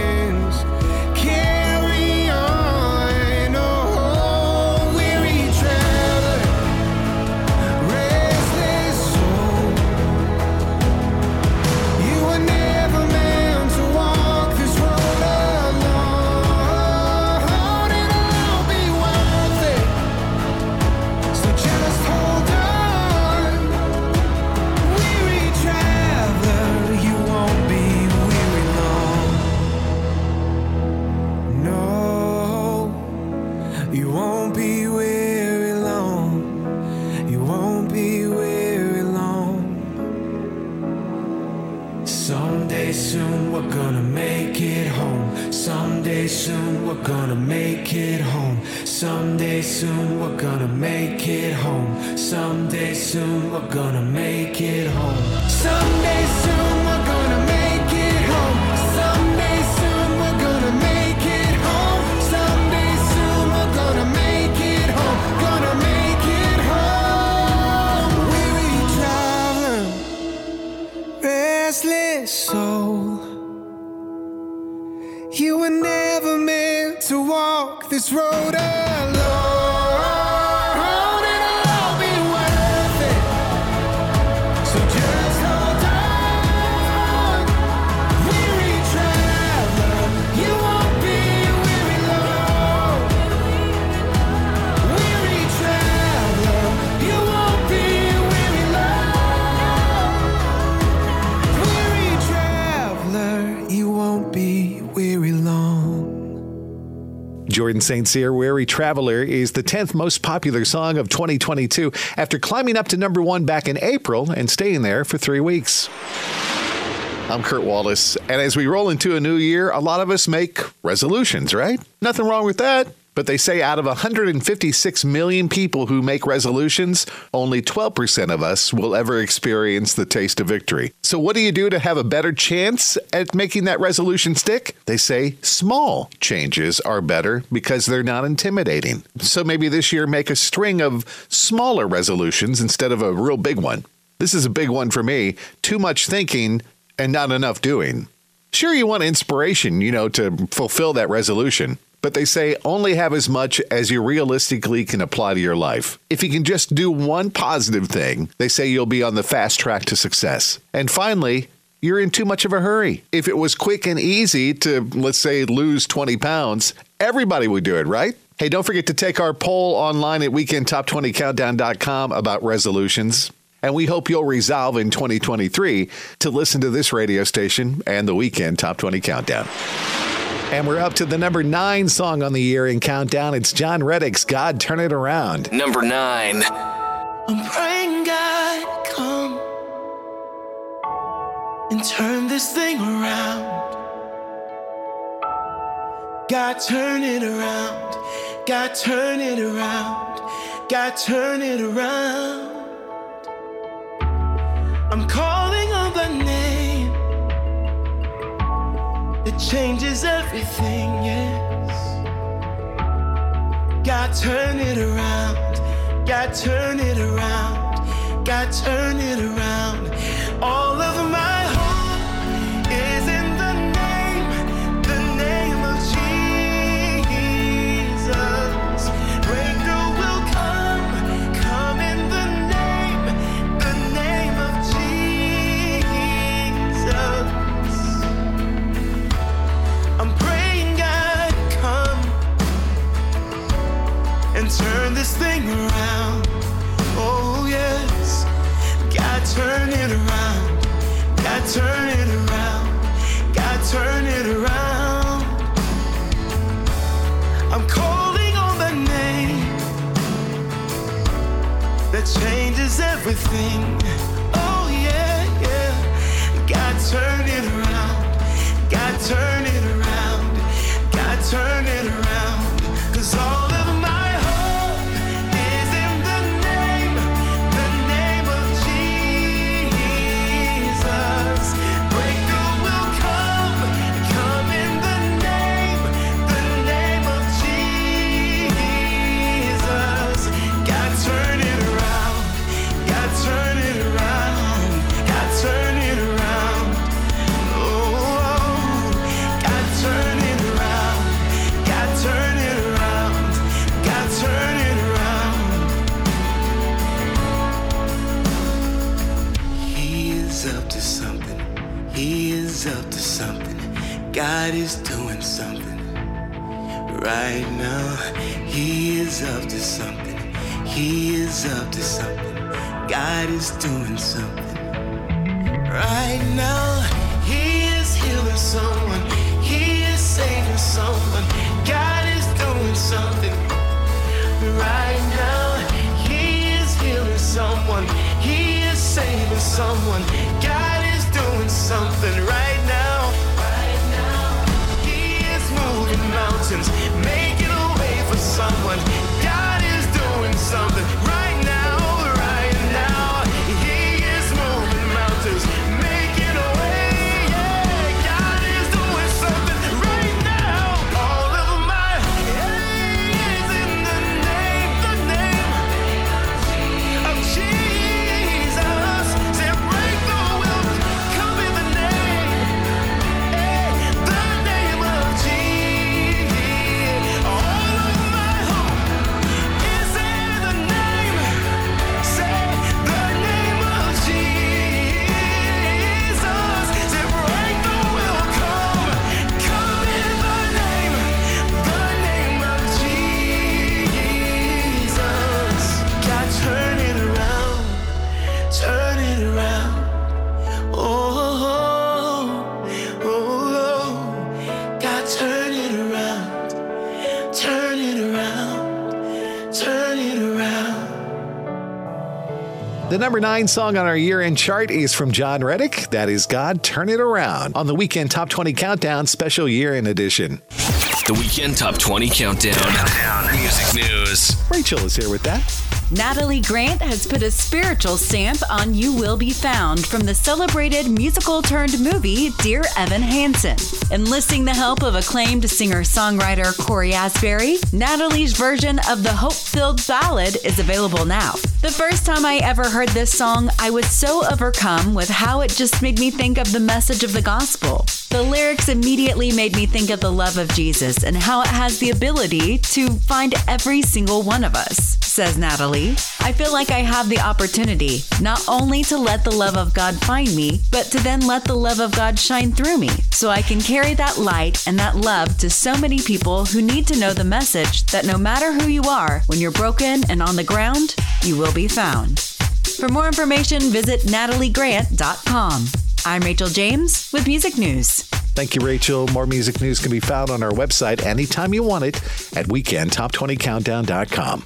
S15: Someday soon we're gonna make it home. Someday soon we're gonna make it home. Someday soon we're gonna make it home. Someday soon this road alone.
S1: Jordan St. Cyr, Weary Traveler, is the 10th most popular song of 2022 after climbing up to number one back in April and staying there for three weeks. I'm Kurt Wallace, and as we roll into a new year, a lot of us make resolutions, right? Nothing wrong with that. But they say out of 156 million people who make resolutions, only 12% of us will ever experience the taste of victory. So, what do you do to have a better chance at making that resolution stick? They say small changes are better because they're not intimidating. So, maybe this year make a string of smaller resolutions instead of a real big one. This is a big one for me too much thinking and not enough doing. Sure, you want inspiration, you know, to fulfill that resolution. But they say only have as much as you realistically can apply to your life. If you can just do one positive thing, they say you'll be on the fast track to success. And finally, you're in too much of a hurry. If it was quick and easy to, let's say, lose 20 pounds, everybody would do it, right? Hey, don't forget to take our poll online at weekendtop20countdown.com about resolutions. And we hope you'll resolve in 2023 to listen to this radio station and the Weekend Top 20 Countdown. And we're up to the number nine song on the year in Countdown. It's Jon Reddick's God Turn It Around.
S2: Number nine.
S13: I'm praying God come and turn this thing around. God turn it around. God turn it around. God turn it around. I'm calling on the name that changes everything, yes. God turn it around. God turn it around. God turn it around. All of my this thing around. Oh, yes. God, turn it around. God, turn it around. God, turn it around. I'm calling on the name that changes everything. Oh, yeah, yeah. God, turn it around. God, turn is doing something right now. He is healing someone. He is saving someone. God is doing something right now. He is healing someone. He is saving someone. God is doing something right now.
S1: Number nine song on our year end chart is from Jon Reddick. That is God Turn It Around on the Weekend Top 20 Countdown Special Year End Edition.
S2: The Weekend Top 20 Countdown. Music news.
S1: Rachel is here with that.
S16: Natalie Grant has put a spiritual stamp on You Will Be Found from the celebrated musical turned movie Dear Evan Hansen. Enlisting the help of acclaimed singer songwriter Cory Asbury, Natalie's version of the hope filled ballad is available now. The first time I ever heard this song, I was so overcome with how it just made me think of the message of the gospel. The lyrics immediately made me think of the love of Jesus and how it has the ability to find every single one of us, says Natalie. I feel like I have the opportunity not only to let the love of God find me, but to then let the love of God shine through me so I can carry that light and that love to so many people who need to know the message that no matter who you are, when you're broken and on the ground, you will be found. For more information, visit nataliegrant.com. I'm Rachel James with Music News.
S1: Thank you, Rachel. More music news can be found on our website anytime you want it at weekendtop20countdown.com.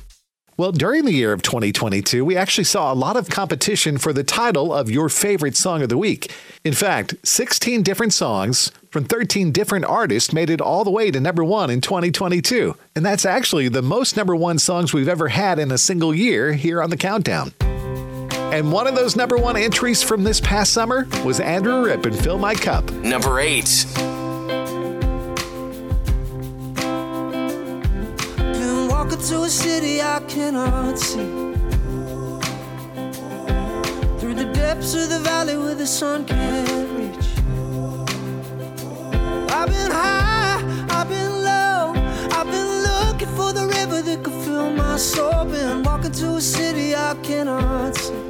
S1: Well, during the year of 2022, we actually saw a lot of competition for the title of your favorite song of the week. In fact, 16 different songs from 13 different artists made it all the way to number one in 2022. And that's actually the most number one songs we've ever had in a single year here on the countdown. And one of those number one entries from this past summer was Andrew Ripp and Fill My Cup.
S2: Number eight.
S10: Been walking to a city I cannot see. Through the depths of the valley where the sun can't reach. I've been high, I've been low. I've been looking for the river that could fill my soul. Been walking to a city I cannot see.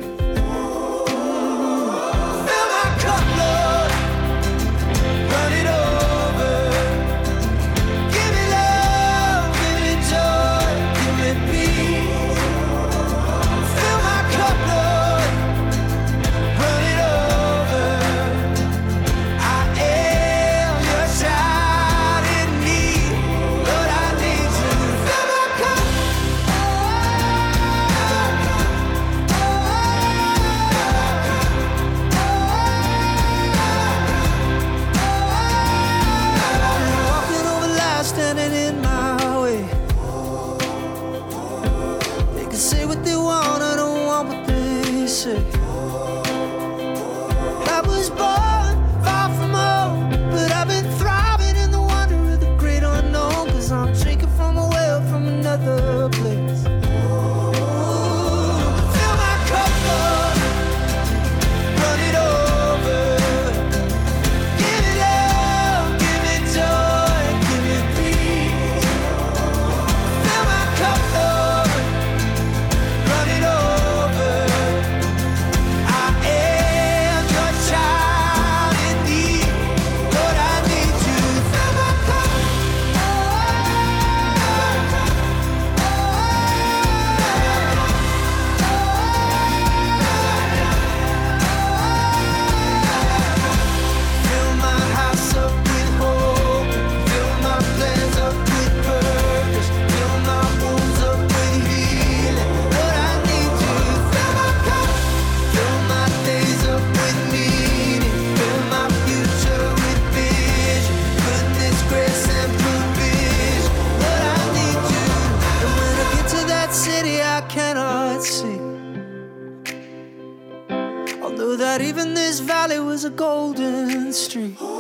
S10: Golden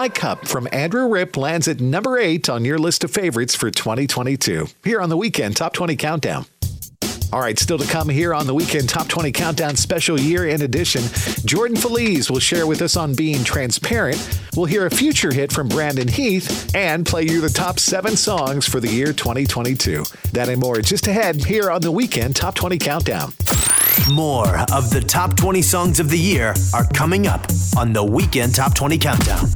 S10: My Cup
S1: from Andrew Ripp lands at number eight on your list of favorites for 2022 here on the Weekend Top 20 Countdown. All right, still to come here on the Weekend Top 20 Countdown Special Year in Edition, Jordan Feliz will share with us on being transparent. We'll hear a future hit from Brandon Heath and play you the top seven songs for the year 2022. That and more just ahead here on the Weekend Top 20 Countdown.
S7: More of the top 20 songs of the year are coming up on the Weekend Top 20 Countdown.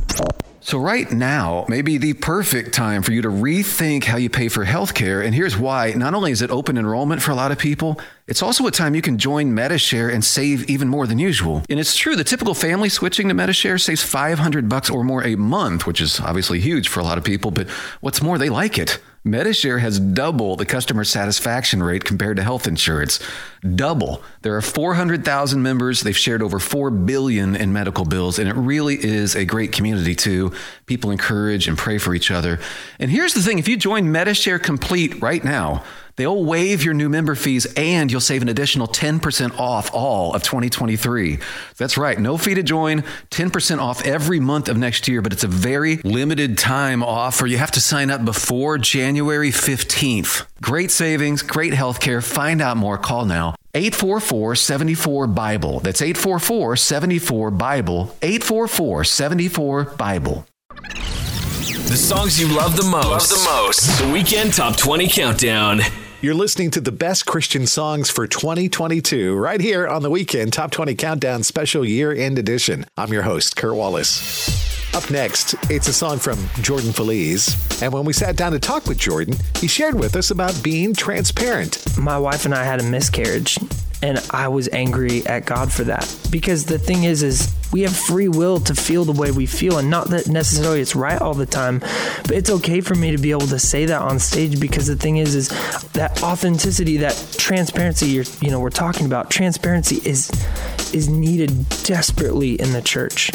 S8: So, right now may be the perfect time for you to rethink how you pay for healthcare. And here's why. Not only is it open enrollment for a lot of people, it's also a time you can join Medi-Share and save even more than usual. And it's true, the typical family switching to Medi-Share saves 500 bucks or more a month, which is obviously huge for a lot of people. But what's more, they like it. Medi-Share has double the customer satisfaction rate compared to health insurance. Double. There are 400,000 members. They've shared over 4 billion in medical bills and it really is a great community too. People encourage and pray for each other. And here's the thing, if you join Medi-Share Complete right now, They'll waive your new member fees and you'll save an additional 10% off all of 2023. That's right, no fee to join, 10% off every month of next year, but it's a very limited time offer. You have to sign up before January 15th. Great savings, great healthcare. Find out more. Call now. 844 74 Bible. That's 844 74 Bible. 844 74 Bible.
S9: The songs you love the most. Love the most. The Weekend Top 20 Countdown.
S1: You're listening to the best Christian songs for 2022 right here on the Weekend Top 20 Countdown Special Year End Edition. I'm your host, Kurt Wallace. Up next, it's a song from Jordan Feliz. And when we sat down to talk with Jordan, he shared with us about being transparent.
S19: My wife and I had a miscarriage, and I was angry at God for that. Because the thing is, is we have free will to feel the way we feel, and not that necessarily it's right all the time, but it's okay for me to be able to say that on stage. Because the thing is, is that authenticity, that transparency, you're, you know, we're talking about transparency is is needed desperately in the church.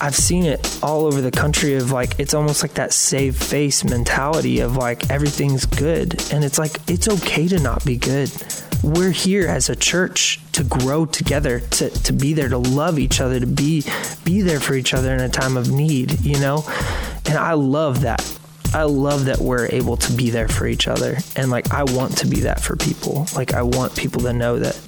S19: I've seen it all over the country of like it's almost like that save face mentality of like everything's good and it's like it's okay to not be good. We're here as a church to grow together, to, to be there, to love each other, to be be there for each other in a time of need, you know? And I love that. I love that we're able to be there for each other. And like I want to be that for people. Like I want people to know that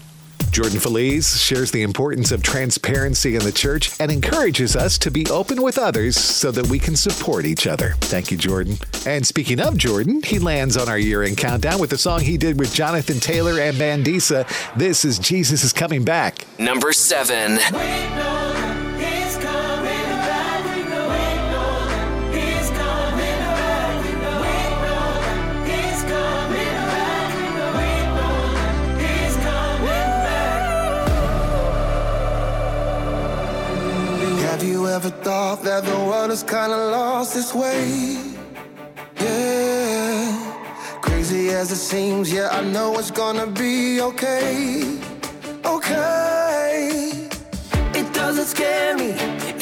S1: Jordan Feliz shares the importance of transparency in the church and encourages us to be open with others so that we can support each other. Thank you, Jordan. And speaking of Jordan, he lands on our year end countdown with the song he did with Jonathan Taylor and Mandisa. This is Jesus is Coming Back.
S9: Number seven.
S15: Ever thought that the world has kinda lost its way? Yeah. Crazy as it seems, yeah, I know it's gonna be okay. Okay.
S3: It doesn't scare me,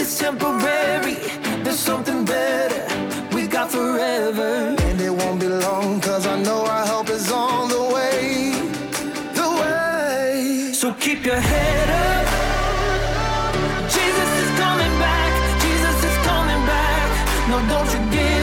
S3: it's temporary. There's something better we got forever.
S15: And it won't be long, cause I know our help is on the way. The way.
S3: So keep your head up. No, don't you give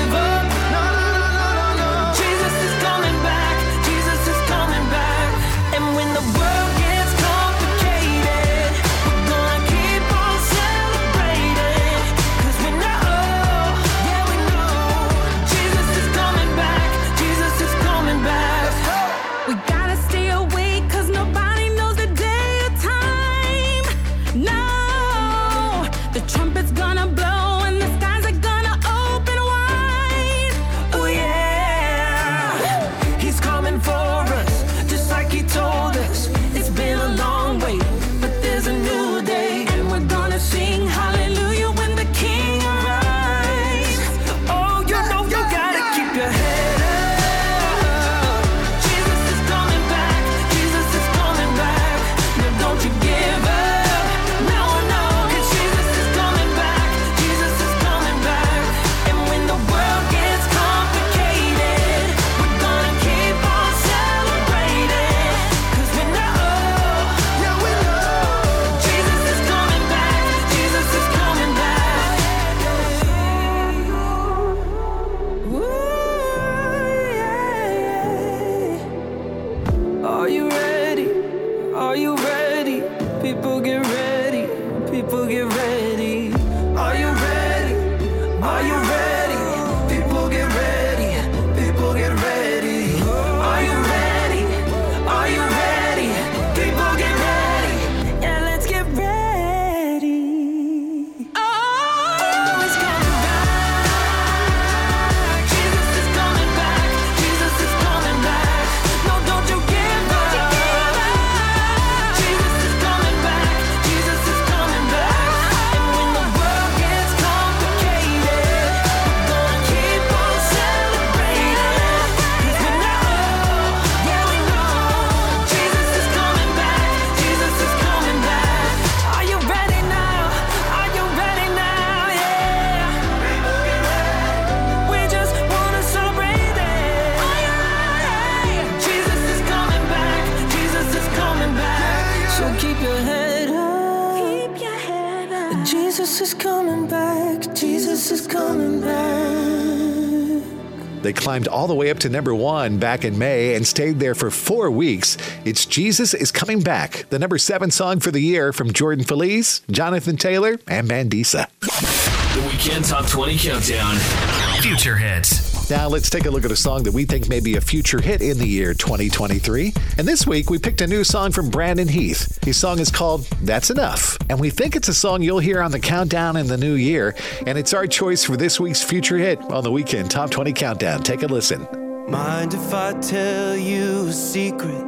S1: all the way up to number one back in May and stayed there for four weeks. It's Jesus is Coming Back, the number seven song for the year from Jordan Feliz, Jonathan Taylor, and Mandisa.
S9: The Weekend Top 20 Countdown. Future hits.
S1: Now let's take a look at a song that we think may be a future hit in the year 2023. And this week we picked a new song from Brandon Heath. His song is called That's Enough. And we think it's a song you'll hear on the countdown in the new year. And it's our choice for this week's future hit on the Weekend Top 20 Countdown. Take a listen.
S13: Mind if I tell you a secret?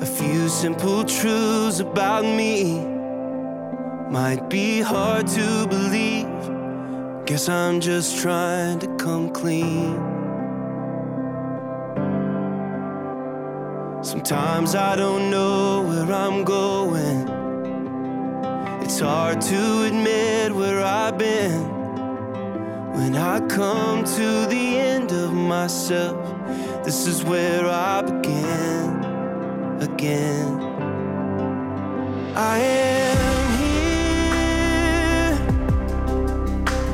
S13: A few simple truths about me might be hard to believe. Guess I'm just trying to come clean. Sometimes I don't know where I'm going. It's hard to admit where I've been. When I come to the end of myself, this is where I begin again. I am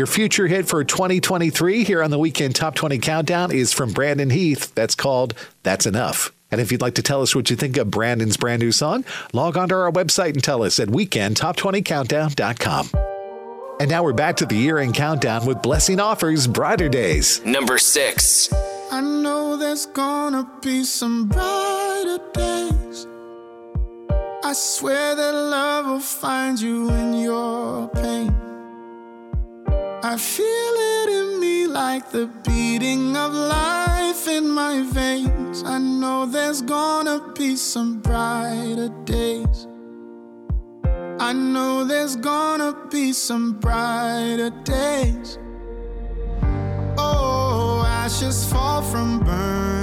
S13: Your
S1: future hit for 2023 here on the Weekend Top 20 Countdown is from Brandon Heath. That's called That's Enough. And if you'd like to tell us what you think of Brandon's brand new song, log on to our website and tell us at weekendtop20countdown.com. And now we're back to the year end countdown with Blessing Offor's Brighter Days.
S2: Number six.
S14: I know there's gonna be some brighter days. I swear that love will find you in your pain. I feel it in me like the beating of life in my veins. I know there's gonna be some brighter days. I know there's gonna be some brighter days. Oh, ashes fall from burning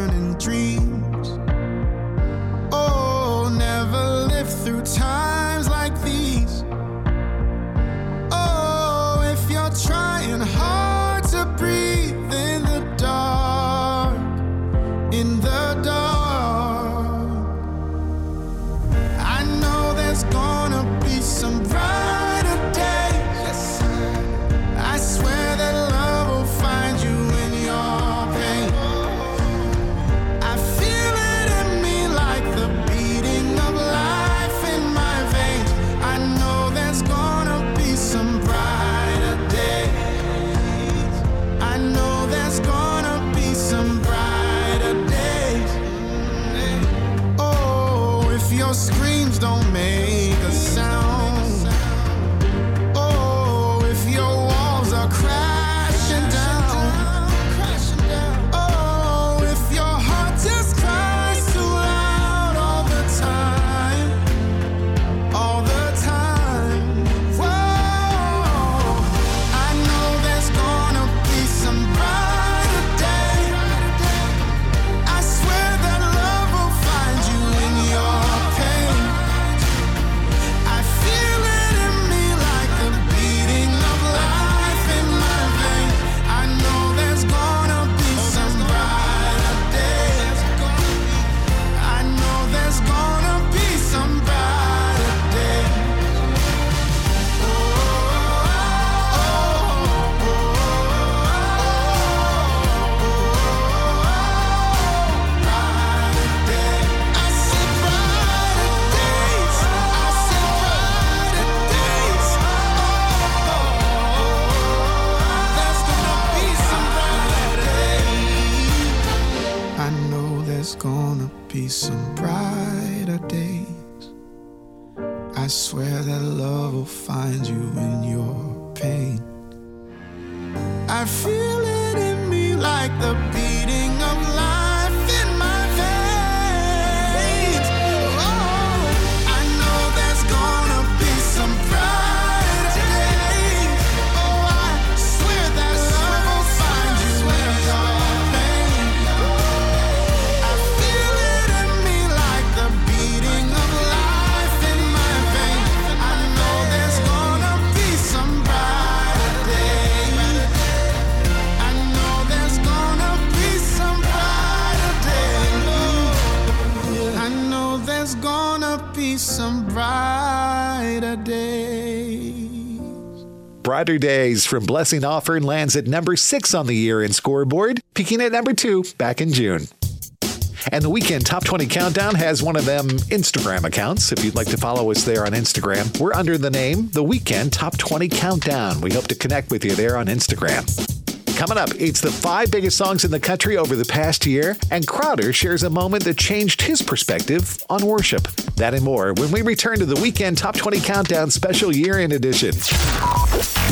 S14: Brighter Days
S1: from Blessing Offor lands at number six on the year in scoreboard, peaking at number two back in June. And the Weekend Top 20 Countdown has one of them Instagram accounts. If you'd like to follow us there on Instagram, we're under the name The Weekend Top 20 Countdown. We hope to connect with you there on Instagram. Coming up, it's the five biggest songs in the country over the past year, and Crowder shares a moment that changed his perspective on worship. That and more when we return to the Weekend Top 20 Countdown Special Year in Edition.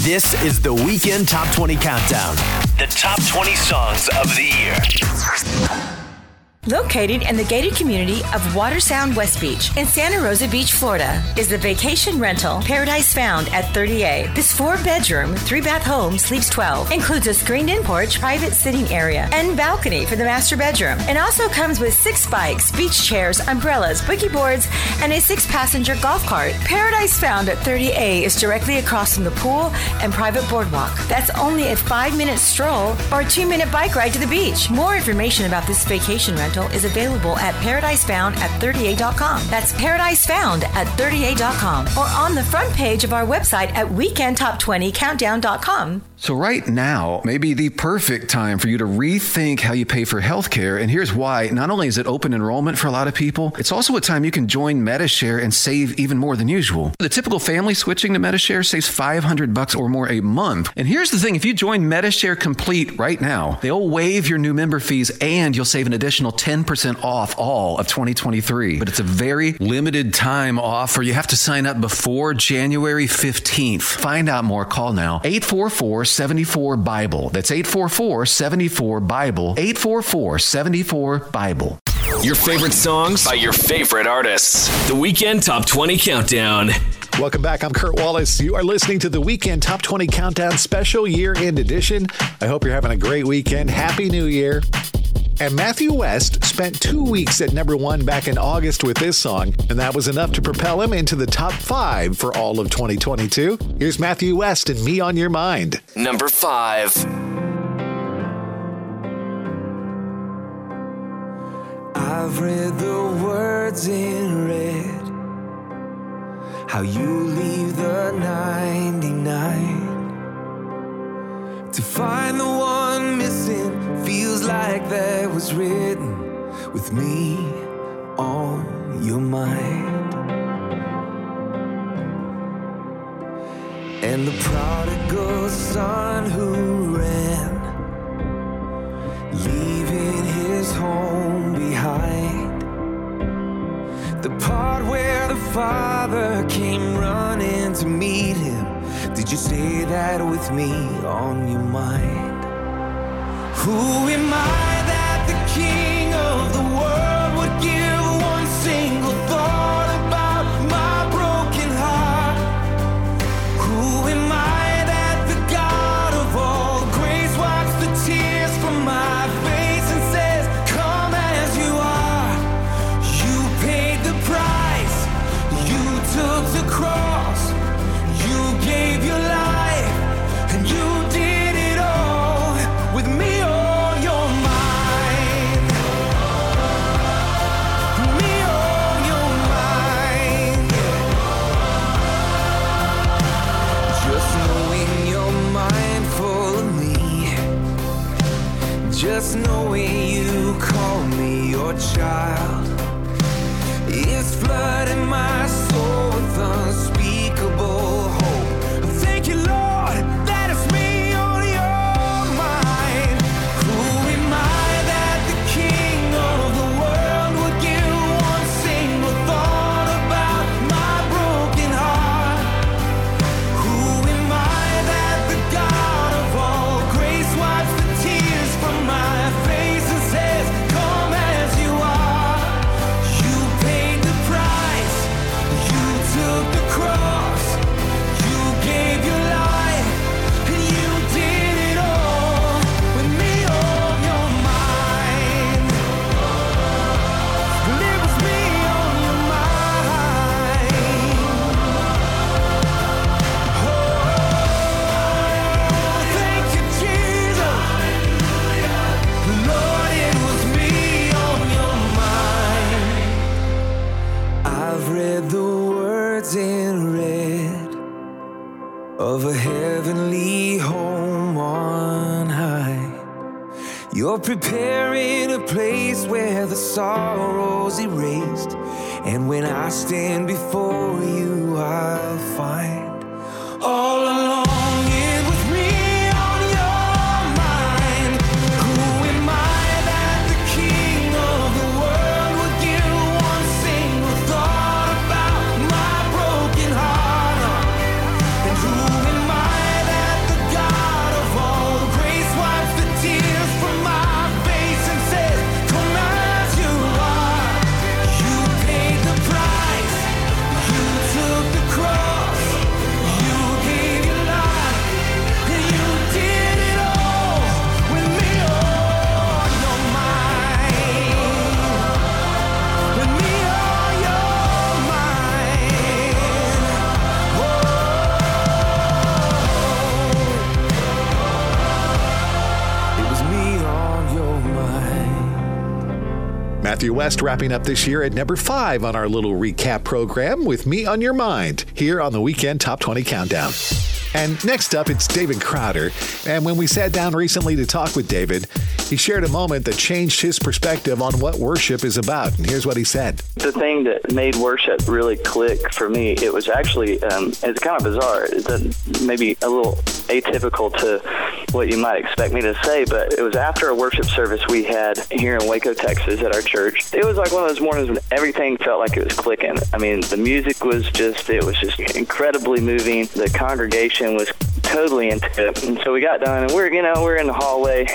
S7: This is the Weekend Top 20 Countdown.
S18: The top 20 songs of the year.
S11: Located in the gated community of Watersound West Beach in Santa Rosa Beach, Florida, is the vacation rental Paradise Found at 30A. This four bedroom, three bath home sleeps 12, includes a screened in porch, private sitting area, and balcony for the master bedroom. And also comes with six bikes, beach chairs, umbrellas, boogie boards, and a six passenger golf cart. Paradise Found at 30A is directly across from the pool and private boardwalk. That's only a five minute stroll or a two minute bike ride to the beach. More information about this vacation rental rental is available at paradisefound at 30A.com. That's paradisefound at 30A.com or on the front page of our website at weekendtop20countdown.com.
S8: So, right now may be the perfect time for you to rethink how you pay for healthcare. And here's why. Not only is it open enrollment for a lot of people, it's also a time you can join Medi-Share and save even more than usual. The typical family switching to Medi-Share saves 500 bucks or more a month. And here's the thing if you join Medi-Share Complete right now, they'll waive your new member fees and you'll save an additional 10% off all of 2023. But it's a very limited time offer. You have to sign up before January 15th. Find out more. Call now 844 74 Bible. That's 844 74 Bible. 844 74 Bible.
S2: Your favorite songs by your favorite artists. The Weekend Top 20 Countdown.
S1: Welcome back. I'm Kurt Wallace. You are listening to the Weekend Top 20 Countdown Special Year End Edition. I hope you're having a great weekend. Happy New Year. And Matthew West spent two weeks at number one back in August with this song, and that was enough to propel him into the top five for all of 2022. Here's Matthew West and Me on Your Mind.
S2: Number five.
S15: I've read the words in red. How you leave the 99 to find the one missing feels like that was written with me on your mind. And the prodigal son who ran, leaving his home behind. The part where the father came running to meet him. Did you say that with me on your mind? Who am I that the king of the world would give Just knowing you call me your child. Preparing a place where the sorrow's erased. And when I stand before you, I'll
S1: Matthew West wrapping up this year at number five on our little recap program with Me on Your Mind here on the Weekend Top 20 Countdown. And next up, it's David Crowder. And when we sat down recently to talk with David, he shared a moment that changed his perspective on what worship is about. And here's what he said.
S20: The thing that made worship really click for me, it was actually, um, it's kind of bizarre. It's maybe a little atypical to what you might expect me to say, but it was after a worship service we had here in Waco, Texas at our church. It was like one of those mornings when everything felt like it was clicking. I mean, the music was just, it was just incredibly moving. The congregation was totally into it. And so we got done and we're, you know, we're in the hallway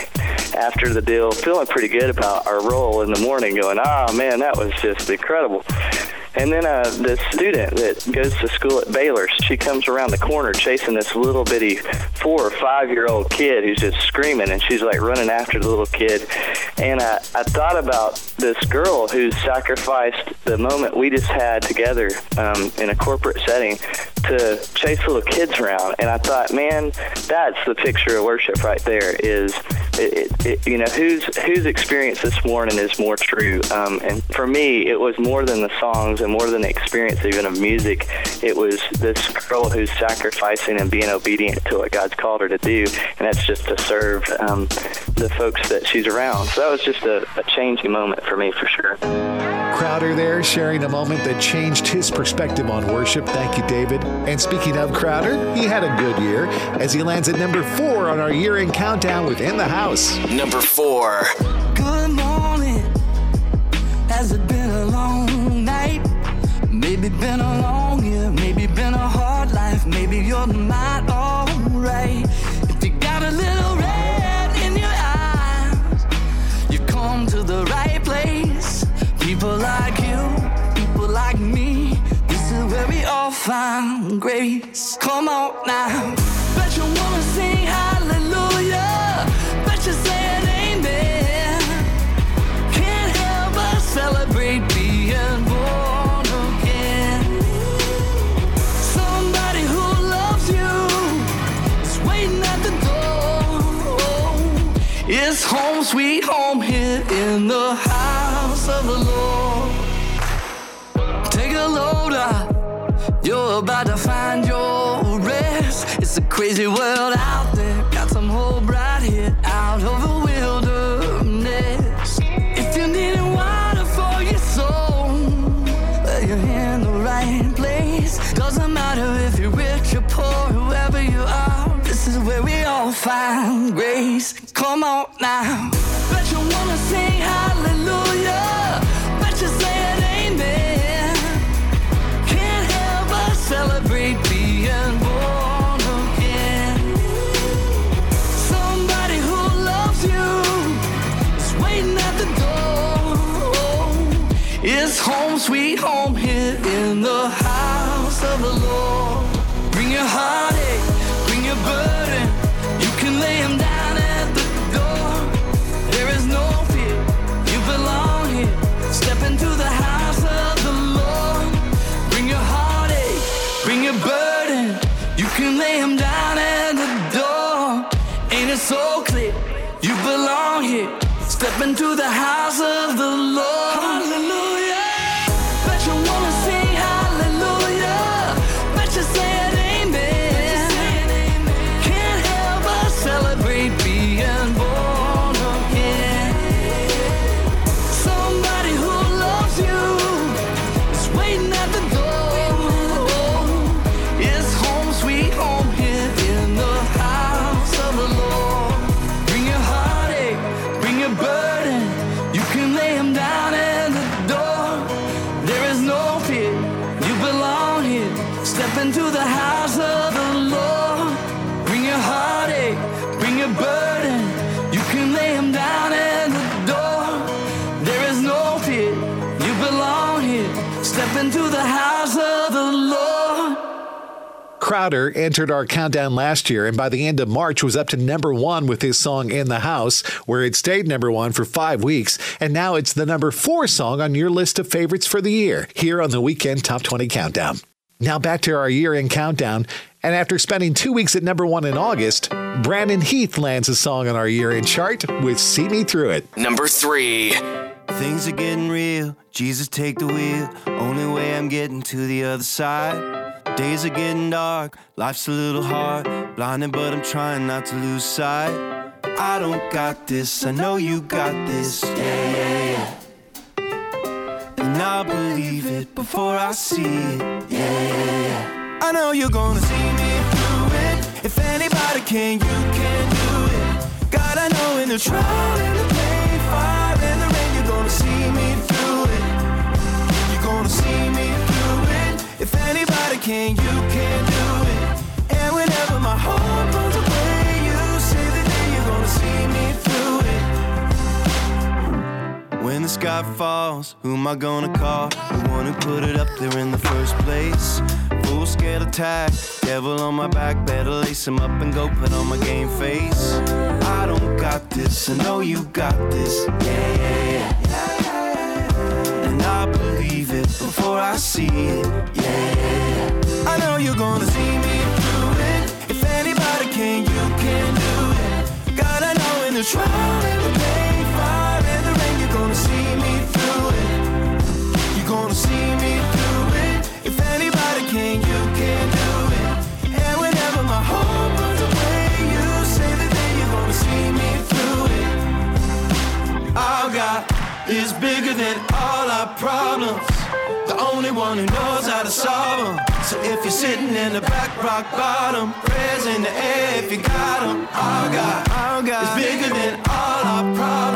S20: after the deal, feeling pretty good about our role in the morning, going, oh man, that was just incredible. And then uh, this student that goes to school at Baylor, she comes around the corner chasing this little bitty four or five year old kid who's just screaming, and she's like running after the little kid. And uh, I thought about this girl who sacrificed the moment we just had together um, in a corporate setting to chase little kids around. And I thought, man, that's the picture of worship right there. Is it, it, you know whose whose experience this morning is more true? Um, and for me, it was more than the songs and more than the experience even of music. It was this girl who's sacrificing and being obedient to what God's called her to do, and that's just to serve um, the folks that she's around. So that was just a, a changing moment for me, for sure.
S1: Crowder there sharing a moment that changed his perspective on worship. Thank you, David. And speaking of Crowder, he had a good year as he lands at number four on our year end countdown within the House.
S2: Number four.
S21: Good morning. Has it been a long night? Maybe been a long year, maybe been a hard life, maybe you're not find grace. Come on now, bet you wanna sing hallelujah, bet you saying amen. Can't help but celebrate being born again. Somebody who loves you is waiting at the door. It's home, sweet home here in the house of the Lord. Take a load out. You're about to find your rest. It's a crazy world out there. Got some hope right here out of the wilderness. If you need water for your soul, well, you're in the right place. Doesn't matter if you're rich or poor, whoever you are. This is where we all find grace. Come on now. Bet you wanna of the
S1: Crowder entered our countdown last year and by the end of March was up to number one with his song In the House, where it stayed number one for five weeks. And now it's the number four song on your list of favorites for the year here on the Weekend Top 20 Countdown. Now back to our year in countdown. And after spending two weeks at number one in August, Brandon Heath lands a song on our year in chart with See Me Through It.
S2: Number three.
S13: Things are getting real. Jesus, take the wheel. Only way I'm getting to the other side. Days are getting dark. Life's a little hard. Blinded, but I'm trying not to lose sight. I don't got this. I know you got this. Yeah, yeah, yeah. And I believe it before I see it. Yeah, yeah, yeah. I know you're gonna see me through it. If anybody can, you can do it. God, I know in the trial and the pain, fire and the rain, you're gonna see me through it. You're gonna see me. If anybody can, you can do it. And whenever my heart runs away, you say day you're gonna see me through it. When the sky falls, who am I gonna call? The one who put it up there in the first place. Full scale attack, devil on my back, better lace him up and go put on my game face. I don't got this, I know you got this. Yeah, yeah, yeah. I believe it before I see it. Yeah. I know you're gonna see me through it. If anybody can, you can do it. God, I know in the trial and the pain, fire and the rain, you're gonna see me through it. You're gonna see me through it. If anybody can, you can do it. And whenever my heart runs away, you say that then you're gonna see me through it. Our God is bigger than problems. The only one who knows how to solve them. So if you're sitting in the back rock bottom, prayers in the air if you got them. Our God, our God is bigger than all our problems.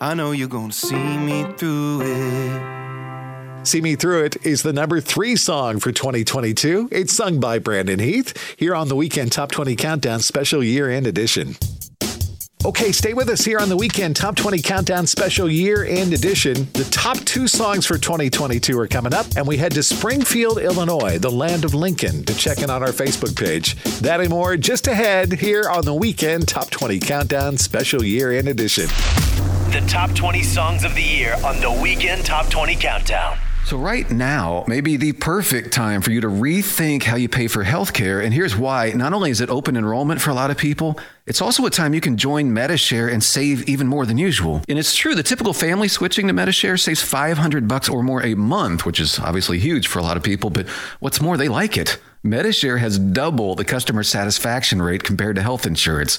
S13: I know you're gonna see me through it.
S1: See Me Through It is the number three song for 2022. It's sung by Brandon Heath here on the Weekend Top 20 Countdown Special Year End Edition. Okay, stay with us here on the Weekend Top 20 Countdown Special Year End Edition. The top two songs for 2022 are coming up, and we head to Springfield, Illinois, the land of Lincoln, to check in on our Facebook page. That and more just ahead here on the Weekend Top 20 Countdown Special Year End Edition.
S7: The top 20 songs of the year on the Weekend Top 20 Countdown.
S8: So, right now may be the perfect time for you to rethink how you pay for healthcare. And here's why. Not only is it open enrollment for a lot of people, it's also a time you can join Medi-Share and save even more than usual. And it's true, the typical family switching to Medi-Share saves 500 bucks or more a month, which is obviously huge for a lot of people. But what's more, they like it. Medi-Share has double the customer satisfaction rate compared to health insurance.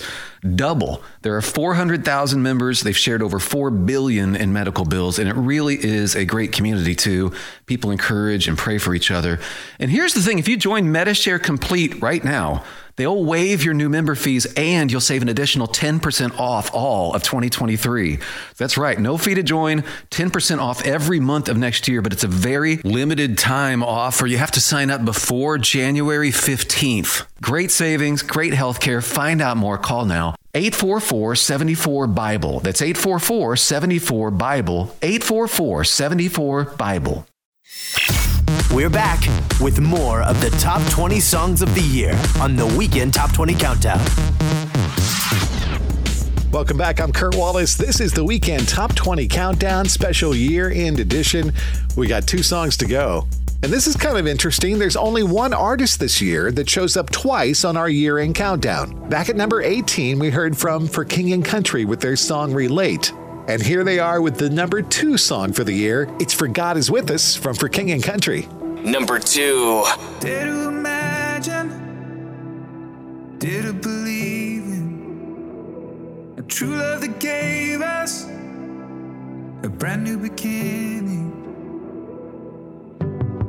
S8: Double. There are 400,000 members. They've shared over 4 billion in medical bills and it really is a great community too. People encourage and pray for each other. And here's the thing, if you join Medi-Share Complete right now, They'll waive your new member fees and you'll save an additional 10% off all of 2023. That's right, no fee to join, 10% off every month of next year, but it's a very limited time offer. You have to sign up before January 15th. Great savings, great health care. Find out more. Call now. 844 74 Bible. That's 844 74 Bible. 844 74 Bible.
S7: We're back with more of the top 20 songs of the year on the Weekend Top 20 Countdown.
S1: Welcome back. I'm Kurt Wallace. This is the Weekend Top 20 Countdown Special Year End Edition. We got two songs to go. And this is kind of interesting. There's only one artist this year that shows up twice on our year end countdown. Back at number 18, we heard from For King and Country with their song Relate. And here they are with the number two song for the year. It's For God Is With Us from For King and Country.
S2: Number two.
S15: Dare to imagine, dare to believe in a true love that gave us a brand new beginning.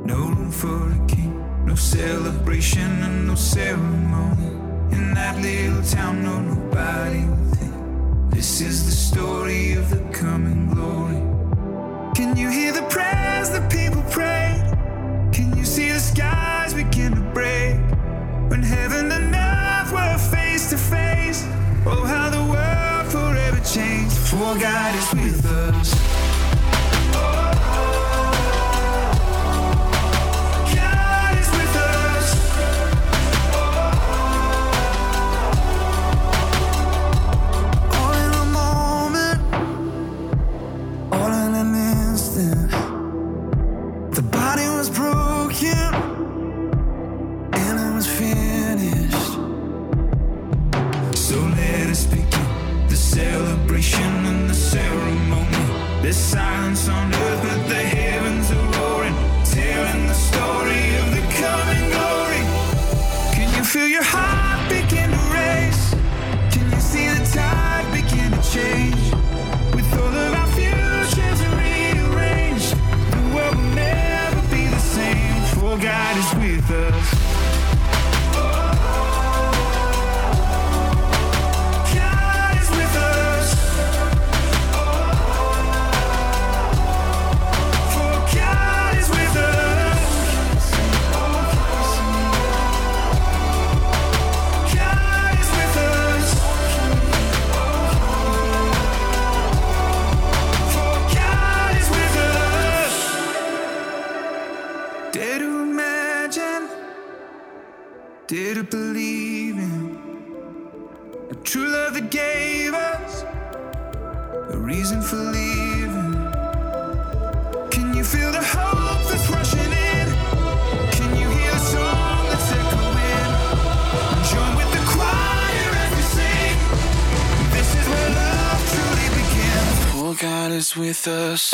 S15: No room for a king, no celebration and no ceremony. In that little town, no nobody within. This is the story of the coming glory. Can you hear the prayers that people pray? Can you see the skies begin to break? When heaven and earth were face to face. Oh, how the world forever changed. For God is
S6: with us. There's silence on to believe in a true love that gave us a reason for leaving. Can you feel the hope that's rushing in? Can you hear the song that's echoing? In? Join with the choir as we sing. This is where love truly begins. Oh, God is with us.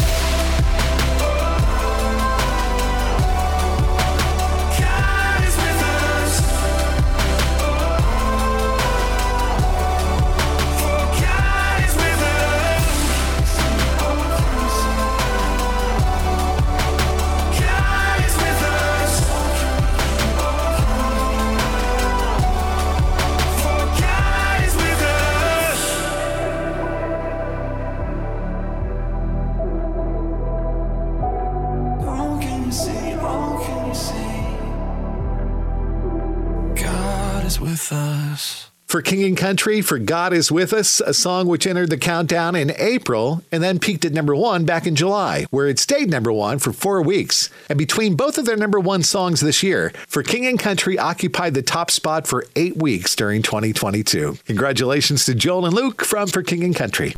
S1: Country, For God is With Us, a song which entered the countdown in April and then peaked at number one back in July, where it stayed number one for four weeks. And between both of their number one songs this year, For King and Country occupied the top spot for eight weeks during 2022. Congratulations to Joel and Luke from For King and Country.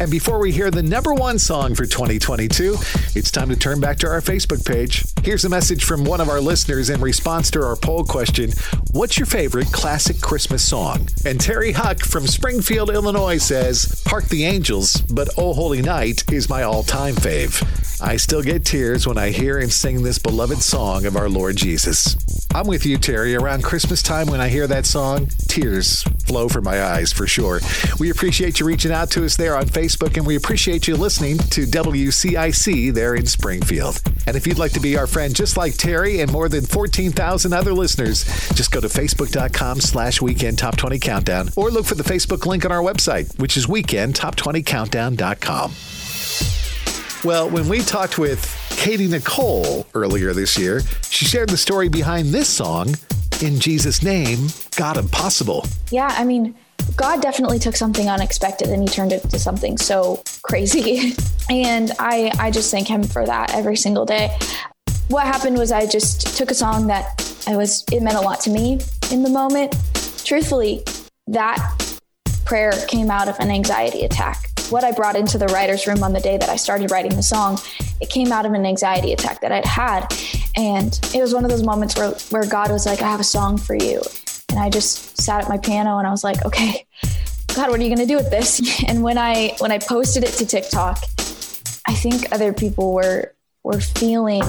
S1: And before we hear the number one song for 2022, it's time to turn back to our Facebook page. Here's a message from one of our listeners in response to our poll question What's your favorite classic Christmas song? And Terry Huck from Springfield, Illinois says, Park the Angels, but Oh Holy Night is my all time fave. I still get tears when I hear and sing this beloved song of our Lord Jesus. I'm with you, Terry. Around Christmas time, when I hear that song, tears flow from my eyes for sure. We appreciate you reaching out to us there on Facebook, and we appreciate you listening to WCIC there in Springfield. And if you'd like to be our friend just like Terry and more than 14,000 other listeners, just go to facebook.com slash weekend top 20 countdown or look for the Facebook link on our website, which is weekendtop20countdown.com. Well, when we talked with Katy Nichole earlier this year, she shared the story behind this song, In Jesus' Name, God Impossible.
S22: Yeah, I mean, God definitely took something unexpected and he turned it into something so crazy. and I I just thank him for that every single day. What happened was I just took a song that I was it meant a lot to me in the moment. Truthfully, that prayer came out of an anxiety attack. What I brought into the writer's room on the day that I started writing the song, it came out of an anxiety attack that I'd had. And it was one of those moments where, where God was like, I have a song for you. And I just sat at my piano and I was like, okay, God, what are you going to do with this? And when I when I posted it to TikTok, I think other people were were feeling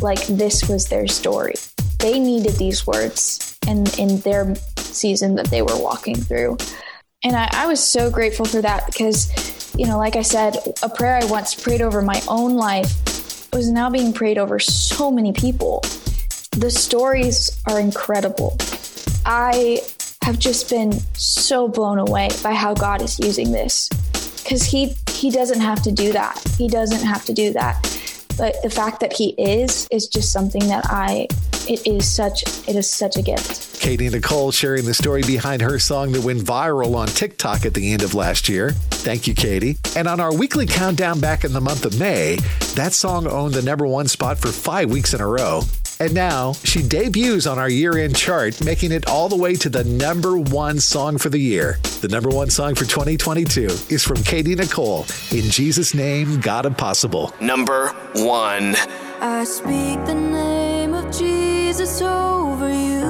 S22: like this was their story. They needed these words in in their season that they were walking through. And I, I was so grateful for that because, you know, like I said, a prayer I once prayed over my own life was now being prayed over so many people. The stories are incredible. I have just been so blown away by how God is using this because he he doesn't have to do that. He doesn't have to do that. But the fact that he is is just something that I it is such it is such a gift.
S1: Katy Nichole sharing the story behind her song that went viral on TikTok at the end of last year. Thank you, Katy. And on our weekly countdown back in the month of May, that song owned the number one spot for five weeks in a row. And now she debuts on our year end chart, making it all the way to the number one song for the year. The number one song for 2022 is from Katy Nichole. In Jesus' name, God impossible.
S2: Number one.
S3: I speak the name of Jesus over you.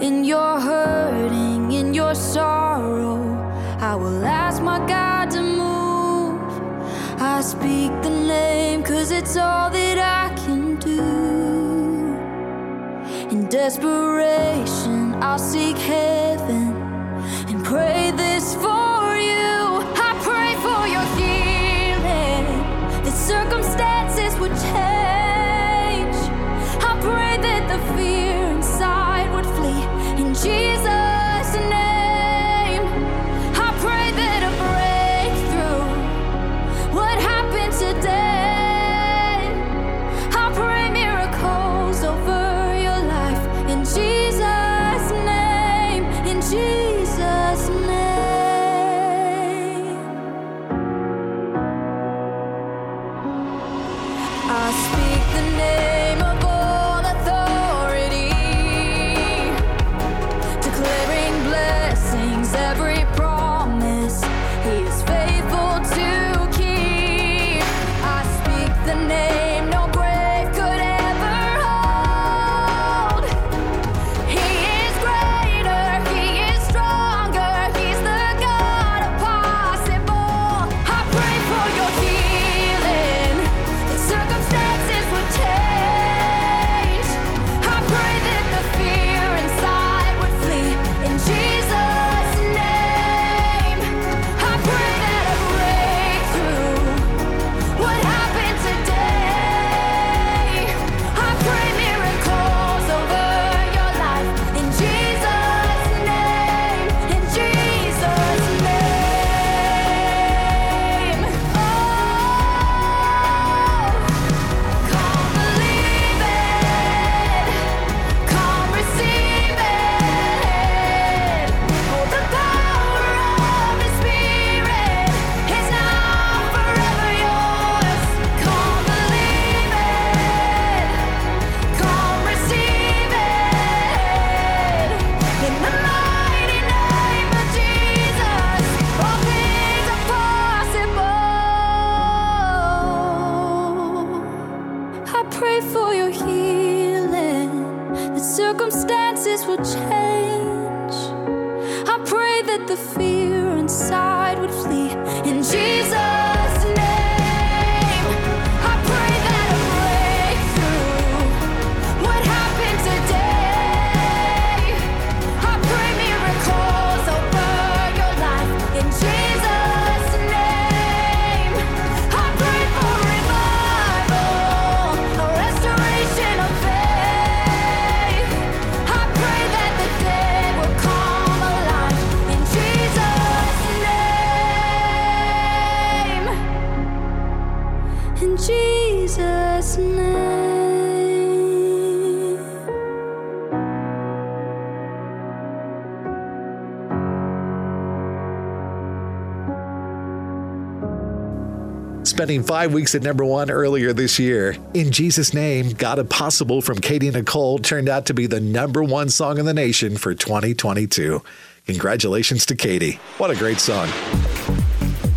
S3: In your hurting, in your sorrow, I will ask my God to move. I speak the name cause it's all that I can do. In desperation, I'll seek heaven and pray this for you. I pray for your healing, that circumstances would change. I pray that the fear inside would flee in Jesus'
S1: Spending five weeks at number one earlier this year. In Jesus' name, God Impossible from Katy Nichole turned out to be the number one song in the nation for 2022. Congratulations to Katy. What a great song.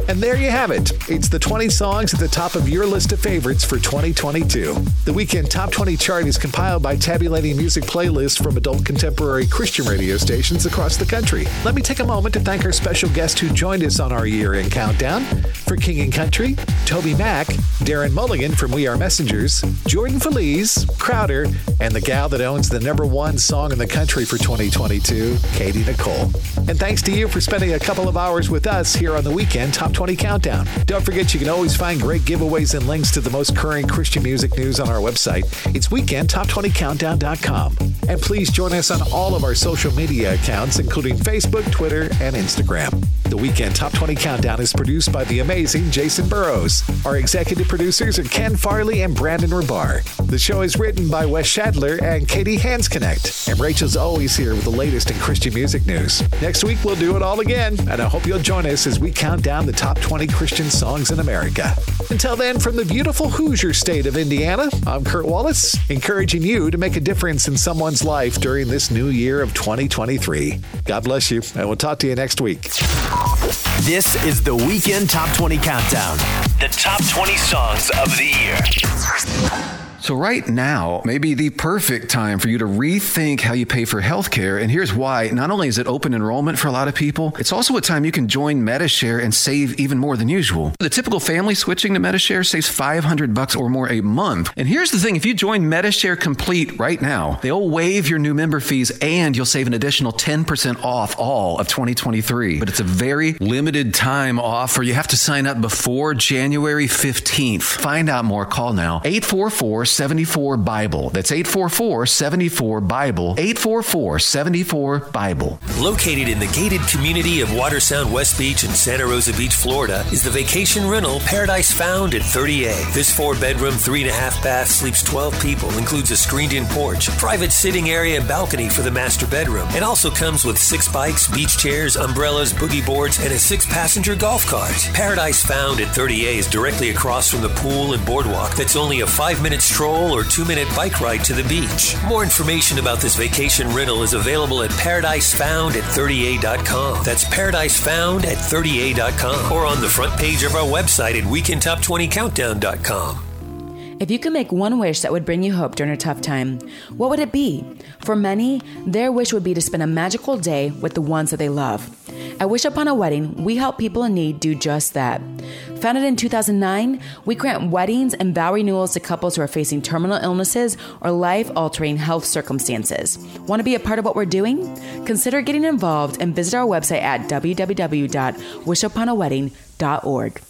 S1: And there you have it. It's the 20 songs at the top of your list of favorites for 2022. The Weekend Top 20 chart is compiled by tabulating music playlists from adult contemporary Christian radio stations across the country. Let me take a moment to thank our special guest who joined us on our year end countdown. For King and Country, TobyMac, Darren Mulligan from We Are Messengers, Jordan Feliz, Crowder, and the gal that owns the number one song in the country for 2022, Katy Nichole. And thanks to you for spending a couple of hours with us here on the Weekend Top 20 Countdown. Don't forget you can always find great giveaways and links to the most current Christian music news on our website. It's weekendtop20countdown.com. And please join us on all of our social media accounts, including Facebook, Twitter, and Instagram. The Weekend Top 20 Countdown is produced by the amazing Jason Burrows. Our executive producers are Ken Farley and Brandon Rabar. The show is written by Wes Shadler and Katie Hansknecht. And Rachel's always here with the latest in Christian music news. Next week, we'll do it all again, and I hope you'll join us as we count down the top 20 Christian songs in America. Until then, from the beautiful Hoosier state of Indiana, I'm Kurt Wallace, encouraging you to make a difference in someone's life during this new year of 2023. God bless you, and we'll talk to you next week.
S7: This is the Weekend Top 20 Countdown. The top 20 songs of the year.
S8: So, right now may be the perfect time for you to rethink how you pay for healthcare. And here's why. Not only is it open enrollment for a lot of people, it's also a time you can join Medi-Share and save even more than usual. The typical family switching to Medi-Share saves 500 bucks or more a month. And here's the thing if you join Medi-Share Complete right now, they'll waive your new member fees and you'll save an additional 10% off all of 2023. But it's a very limited time offer. You have to sign up before January 15th. Find out more. Call now 844 74 Bible. That's 844 74 Bible. 844 74 Bible.
S18: Located in the gated community of Watersound West Beach in Santa Rosa Beach, Florida, is the vacation rental Paradise Found at 30A. This four bedroom, three and a half bath sleeps 12 people, includes a screened in porch, private sitting area, and balcony for the master bedroom, and also comes with six bikes, beach chairs, umbrellas, boogie boards, and a six passenger golf cart. Paradise Found at 30A is directly across from the pool and boardwalk that's only a five minute stroll or two minute bike ride to the beach. More information about this vacation rental is available at paradisefound at 30a.com. That's paradisefound at 30a.com or on the front page of our website at weekendtop20countdown.com.
S23: If you could make one wish that would bring you hope during a tough time, what would it be? For many, their wish would be to spend a magical day with the ones that they love. At Wish Upon a Wedding, we help people in need do just that. Founded in 2009, we grant weddings and vow renewals to couples who are facing terminal illnesses or life altering health circumstances. Want to be a part of what we're doing? Consider getting involved and visit our website at www.wishuponawedding.org.